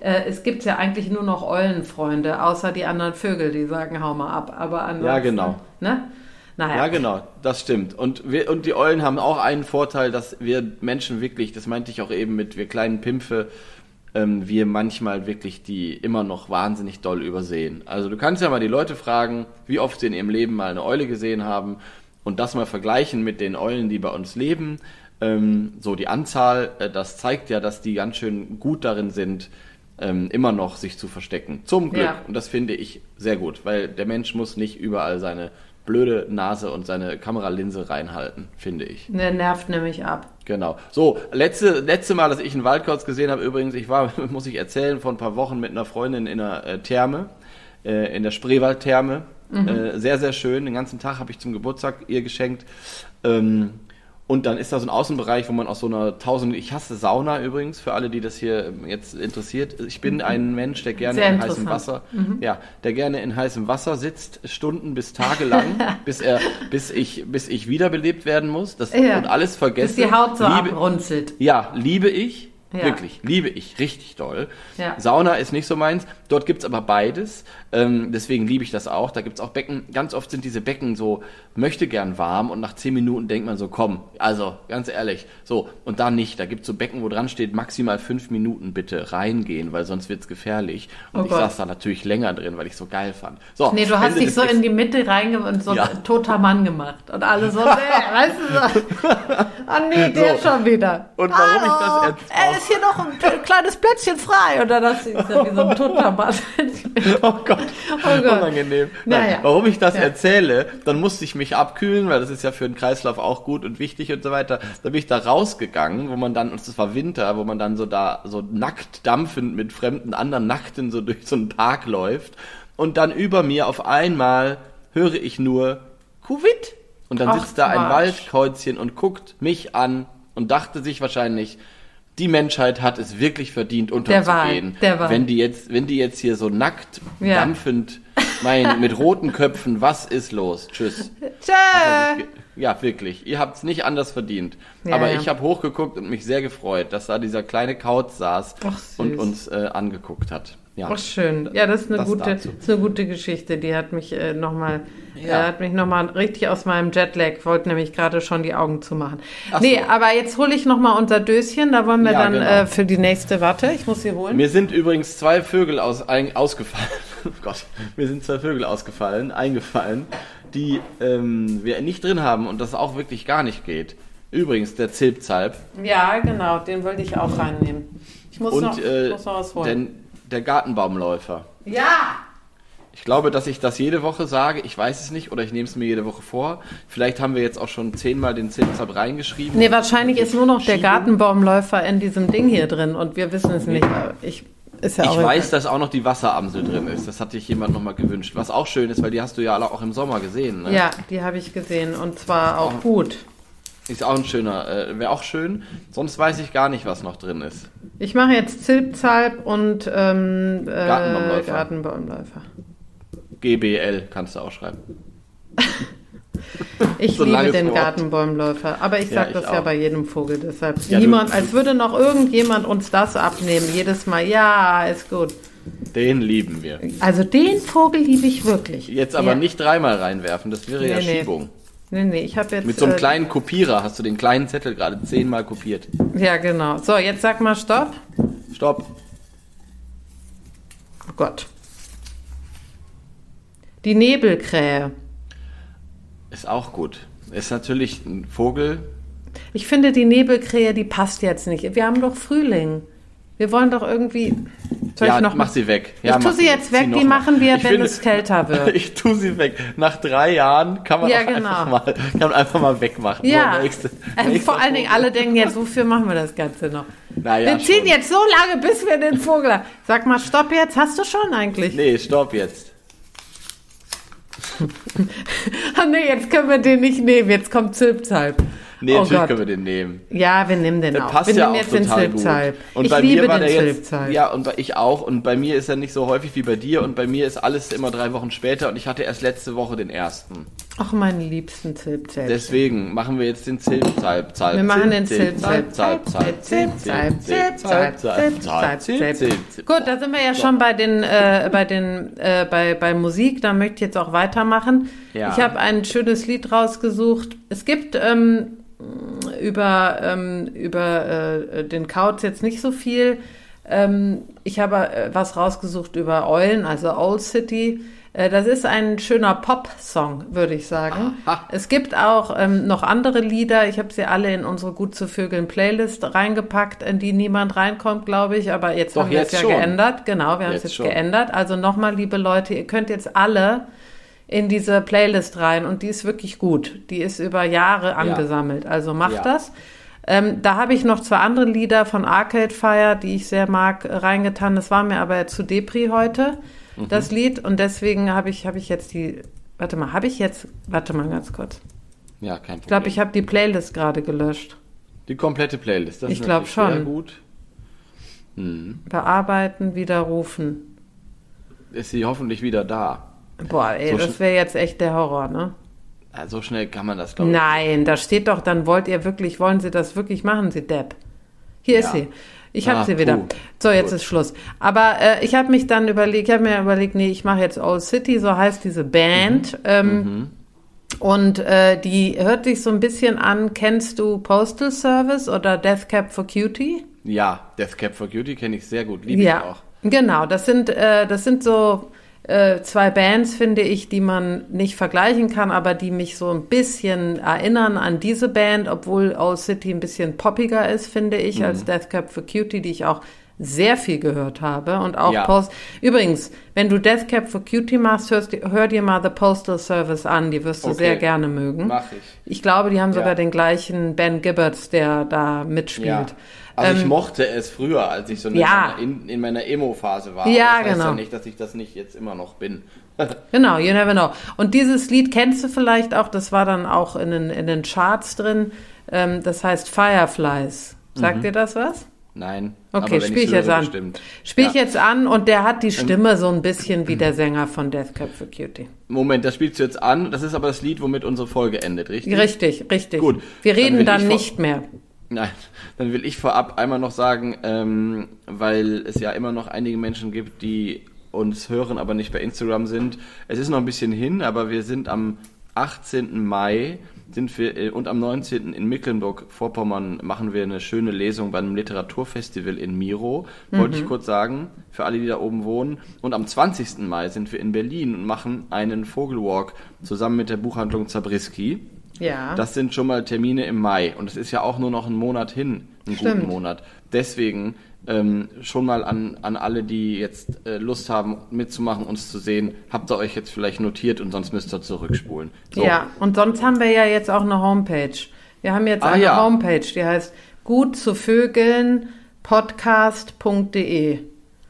äh, es gibt ja eigentlich nur noch Eulenfreunde, außer die anderen Vögel, die sagen, hau mal ab. Aber ansonsten, Ja, genau. Ne? Naja. Ja, genau, das stimmt. Und, wir, und die Eulen haben auch einen Vorteil, dass wir Menschen wirklich, das meinte ich auch eben mit wir kleinen Pimpfe, ähm, wir manchmal wirklich die immer noch wahnsinnig doll übersehen. Also du kannst ja mal die Leute fragen, wie oft sie in ihrem Leben mal eine Eule gesehen haben und das mal vergleichen mit den Eulen, die bei uns leben. Ähm, so die Anzahl, äh, das zeigt ja, dass die ganz schön gut darin sind, ähm, immer noch sich zu verstecken. Zum Glück. Ja. Und das finde ich sehr gut, weil der Mensch muss nicht überall seine blöde Nase und seine Kameralinse reinhalten, finde ich. Der nervt nämlich ab. Genau. So, letzte, letzte Mal, dass ich einen Waldkauz gesehen habe, übrigens, ich war, <laughs> muss ich erzählen, vor ein paar Wochen mit einer Freundin in einer äh, Therme, äh, in der Spreewaldtherme. Äh, sehr, sehr schön. Den ganzen Tag habe ich zum Geburtstag ihr geschenkt. Ähm, und dann ist da so ein Außenbereich, wo man aus so einer tausend, ich hasse Sauna übrigens, für alle, die das hier ähm, jetzt interessiert. Ich bin ein Mensch, der gerne Sehr in heißem. Wasser, ja, der gerne in heißem Wasser sitzt, Stunden bis Tage lang, <laughs> bis er, bis ich, bis ich wiederbelebt werden muss, das Ja. und alles vergesse. Bis die Haut so liebe, abrunzelt. ja, liebe ich. Ja. Wirklich, liebe ich, richtig doll. Ja. Sauna ist nicht so meins. Dort gibt's aber beides. Ähm, deswegen liebe ich das auch. Da gibt's auch Becken. Ganz oft sind diese Becken so, möchte gern warm und nach zehn Minuten denkt man so, komm, also ganz ehrlich. So, und da nicht. Da gibt's so Becken, wo dran steht, maximal fünf Minuten bitte reingehen, weil sonst wird's gefährlich. Und Oh ich Gott. saß da natürlich länger drin, weil ich so geil fand. So, Nee, du hast Ende dich so in die Mitte reingemacht und so Ja. ein toter Mann gemacht. Und alle so, <laughs> nee, weißt du so. <laughs> Ah nee, der So. schon wieder. Und warum ich das Hallo, jetzt Es ist hier noch ein kleines Plätzchen frei. Und dann hast du ich so wie so ein toter Mann. <laughs> Oh Gott, Oh Gott. unangenehm. Naja. Warum ich das Ja. erzähle, dann musste ich mich abkühlen, weil das ist ja für den Kreislauf auch gut und wichtig und so weiter. Da bin ich da rausgegangen, wo man dann, und es war Winter, wo man dann so da so nackt dampfend mit fremden anderen Nackten so durch so einen Park läuft. Und dann über mir auf einmal höre ich nur Covid. Und dann Ach, sitzt da ein Quatsch. Waldkreuzchen und guckt mich an und dachte sich wahrscheinlich, die Menschheit hat es wirklich verdient, Der Wal, unterzugehen. der Wal. Wenn die jetzt, wenn die jetzt hier so nackt, Ja. dampfend, mein, <laughs> mit roten Köpfen, was ist los? Tschüss. Tschö. Ja, wirklich. Ihr habt's nicht anders verdient. Ja, Aber ja. ich habe hochgeguckt und mich sehr gefreut, dass da dieser kleine Kauz saß Ach, und uns äh, angeguckt hat. Ja. Ach schön. Ja, das ist eine Das gute, dazu. ist eine gute Geschichte. Die hat mich äh, nochmal, Ja. äh, hat mich noch mal richtig aus meinem Jetlag. Wollte nämlich gerade schon die Augen zumachen. Ach nee, so. aber jetzt hole ich nochmal unser Döschen. Da wollen wir Ja, dann genau. äh, für die nächste. Warte, ich muss sie holen. Mir sind übrigens zwei Vögel aus, ein, ausgefallen. <laughs> Oh Gott, mir sind zwei Vögel ausgefallen, eingefallen, die ähm, wir nicht drin haben und das auch wirklich gar nicht geht. Übrigens, der Zilpzalp Ja, genau. Den wollte ich auch reinnehmen. Ich muss, noch, und äh, muss noch was holen. den, der Gartenbaumläufer. ja! Ich glaube, dass ich das jede Woche sage. Ich weiß es nicht oder ich nehme es mir jede Woche vor. Vielleicht haben wir jetzt auch schon zehnmal den Zilpzalp reingeschrieben. Nee, wahrscheinlich ist nur noch der. Gartenbaumläufer in diesem Ding hier drin und wir wissen es nicht. Ich, ist ja auch Ich weiß, egal. dass auch noch die Wasseramsel drin ist. Das hatte ich jemand nochmal gewünscht. Was auch schön ist, weil die hast du ja auch im Sommer gesehen. Ne? Ja, die habe ich gesehen und zwar auch gut. Ist auch ein schöner, äh, wäre auch schön. Sonst weiß ich gar nicht, was noch drin ist. Ich mache jetzt Zilpzalp und ähm, äh, Gartenbaumläufer. Gartenbaumläufer. GBL kannst du auch schreiben. <laughs> Ich So liebe den Wort. Gartenbaumläufer, aber ich Ja, sage das ich ja auch. bei jedem Vogel, deshalb Ja, du- niemand, als würde noch irgendjemand uns das abnehmen, jedes Mal, ja, ist gut. Den lieben wir. Also den Vogel liebe ich wirklich. Jetzt aber ja. nicht dreimal reinwerfen, das wäre ja Nee, nee. Schiebung. Nee, nee, ich habe jetzt... Mit so einem äh, kleinen Kopierer hast du den kleinen Zettel gerade zehnmal kopiert. Ja, genau. So, jetzt sag mal Stopp. Stopp. Oh Gott. Die Nebelkrähe. Ist auch gut. Ist natürlich ein Vogel. Ich finde, die Nebelkrähe, die passt jetzt nicht. Wir haben doch Frühling. Wir wollen doch irgendwie... Soll ja, ich noch mach sie weg. Ich Ja, tu mach sie jetzt weg, noch die machen wir, Ich wenn finde- es kälter <laughs> wird. Ich tu sie weg. Nach drei Jahren kann man Ja, genau. einfach, mal, kann man einfach mal wegmachen. Ja, So, nächste, ähm, nächster vor allen Dingen alle denken jetzt, wofür machen wir das Ganze noch? Naja, wir ziehen schon. jetzt so lange, bis wir den Vogel haben. Sag mal, stopp jetzt, hast du schon eigentlich? Nee, stopp jetzt. <laughs> Ah nee, jetzt können wir den nicht nehmen, jetzt kommt Zilpzalp. Nee, Oh natürlich Gott. können wir den nehmen. Ja, wir nehmen den Der auch. passt wir ja nehmen auch jetzt den total gut. Silbsalb. Und ich bei liebe mir war den der jetzt, ja, und bei, ich auch. Und bei mir ist er nicht so häufig wie bei dir. Und bei mir ist alles immer drei Wochen später. Und ich hatte erst letzte Woche den ersten. Ach, meine liebsten Silbsalb. Deswegen machen wir jetzt den Zilp-Zalp. Zalp, Wir machen den Zilp, Zilp, Zalp, Zalp, Zalp, Zilp, Zilp, Zilp, Zalp, Zalp, Zilp, Zilp, Zilp. Gut, da sind wir ja schon bei den, äh, bei den, äh, bei, bei Musik. Da möchte ich jetzt auch weitermachen. Ja. Ich habe ein schönes Lied rausgesucht. Es gibt ähm, über, ähm, über äh, den Kauz jetzt nicht so viel. Ähm, ich habe was rausgesucht über Eulen, also Old City. Äh, das ist ein schöner Pop-Song, würde ich sagen. Aha. Es gibt auch ähm, noch andere Lieder. Ich habe sie alle in unsere Gut zu Vögeln Playlist reingepackt, in die niemand reinkommt, glaube ich. Aber jetzt Doch, haben wir es ja schon. geändert. Genau, wir haben es Jetzt jetzt geändert. Also nochmal, liebe Leute, ihr könnt jetzt alle in diese Playlist rein und die ist wirklich gut. Die ist über Jahre angesammelt. Also macht Ja. das. Ähm, da habe ich noch zwei andere Lieder von Arcade Fire, die ich sehr mag, reingetan. Das war mir aber zu Depri heute, Mhm. das Lied. Und deswegen habe ich, habe ich jetzt die, warte mal, habe ich jetzt, warte mal ganz kurz. Ja, kein Problem. Ich glaube, ich habe die Playlist gerade gelöscht. Die komplette Playlist. Das Ich ist glaub natürlich sehr schon. gut. Hm. Bearbeiten, widerrufen. Ist sie hoffentlich wieder da. Boah, ey, So das wäre jetzt echt der Horror, ne? Ja, so schnell kann man das, glaube ich. Nein, da steht doch, dann wollt ihr wirklich, wollen Sie das wirklich machen, Sie Depp. Hier ist Ja. sie. Ich habe Ah, sie wieder. puh. So, jetzt Gut. ist Schluss. Aber äh, ich habe mich dann überlegt, ich habe mir überlegt, nee, ich mache jetzt Old City, so heißt diese Band. Mhm. Ähm, Und äh, die hört sich so ein bisschen an, kennst du Postal Service oder Death Cab for Cutie? Ja, Death Cap for Cutie kenne ich sehr gut. Liebe ich Ja, auch. genau. Das sind, äh, das sind so äh, zwei Bands, finde ich, die man nicht vergleichen kann, aber die mich so ein bisschen erinnern an diese Band, obwohl Old City ein bisschen poppiger ist, finde ich, Mhm. als Death Cab for Cutie, die ich auch sehr viel gehört habe und auch Ja. Post. Übrigens, wenn du Death Cab for Cutie machst, hörst, hör dir mal The Postal Service an, die wirst du Okay. sehr gerne mögen. Mach ich. Ich glaube, die haben sogar Ja. den gleichen Ben Gibberts, der da mitspielt. Ja. Also ich Ähm, mochte es früher, als ich so in, Ja. meiner, in, in meiner Emo-Phase war. Ja, das heißt genau. ja nicht, dass ich das nicht jetzt immer noch bin. <laughs> Genau, you never know. Und dieses Lied kennst du vielleicht auch, das war dann auch in den, in den Charts drin. Ähm, das heißt Fireflies. Sagt dir das was? Nein. Okay, aber wenn spiel ich jetzt an. Bestimmt. Spiel ich Ja. jetzt an und der hat die Stimme so ein bisschen wie der <clears throat> Sänger von Death Cab for Cutie. Moment, das spielst du jetzt an. Das ist aber das Lied, womit unsere Folge endet, richtig? Richtig, richtig. Gut, Wir dann reden dann, ich vor- nicht mehr. Nein, dann will ich vorab einmal noch sagen, ähm, weil es ja immer noch einige Menschen gibt, die uns hören, aber nicht bei Instagram sind. Es ist noch ein bisschen hin, aber wir sind am 18. Mai sind wir äh, und am 19. in Mecklenburg-Vorpommern machen wir eine schöne Lesung bei einem Literaturfestival in Miro. Wollte ich kurz sagen, für alle, die da oben wohnen. Und am 20. Mai sind wir in Berlin und machen einen Vogelwalk zusammen mit der Buchhandlung Zabriskie. Ja. Das sind schon mal Termine im Mai und es ist ja auch nur noch ein Monat hin, einen Stimmt. guten Monat. Deswegen ähm, schon mal an, an alle, die jetzt äh, Lust haben mitzumachen, uns zu sehen, habt ihr euch jetzt vielleicht notiert und sonst müsst ihr zurückspulen. So. Ja, und sonst haben wir ja jetzt auch eine Homepage. Wir haben jetzt Ah, eine ja. Homepage, die heißt gut zu Vögeln podcast.de.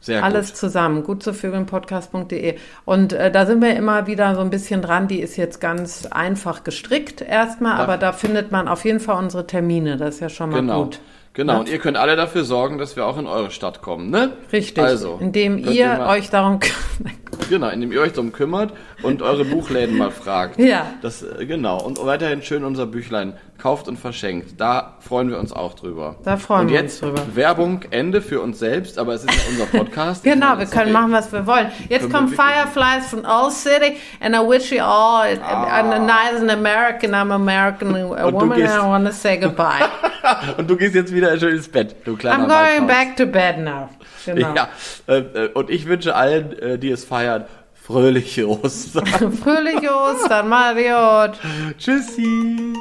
Sehr Alles gut. zusammen, gut zu Vögeln-podcast.de. Und äh, da sind wir immer wieder so ein bisschen dran. Die ist jetzt ganz einfach gestrickt erstmal, Ja. aber da findet man auf jeden Fall unsere Termine. Das ist ja schon mal Genau. gut. Genau, Ja. und ihr könnt alle dafür sorgen, dass wir auch in eure Stadt kommen, ne? Richtig. Also, indem ihr mal- euch darum <laughs> Genau, indem ihr euch darum kümmert und eure Buchläden mal fragt. Ja. Das, äh, genau. Und weiterhin schön unser Büchlein kauft und verschenkt. Da freuen wir uns auch drüber. Da freuen und wir uns drüber. Werbung, Ende für uns selbst, aber es ist ja unser Podcast. <laughs> Genau, wir können machen, was wir wollen. Jetzt kommen Fireflies von Old City and I wish you all Ah. a, a nice and American. I'm American a Und woman and I want to say goodbye. <laughs> Und du gehst jetzt wieder schön ins Bett, du kleiner I'm going Waldhaus. back to bed now. Genau. <laughs> Ja, äh, äh, und ich wünsche allen, die es feiern, fröhliche Ostern. <laughs> Fröhliche Ostern, Mariot. Tschüssi.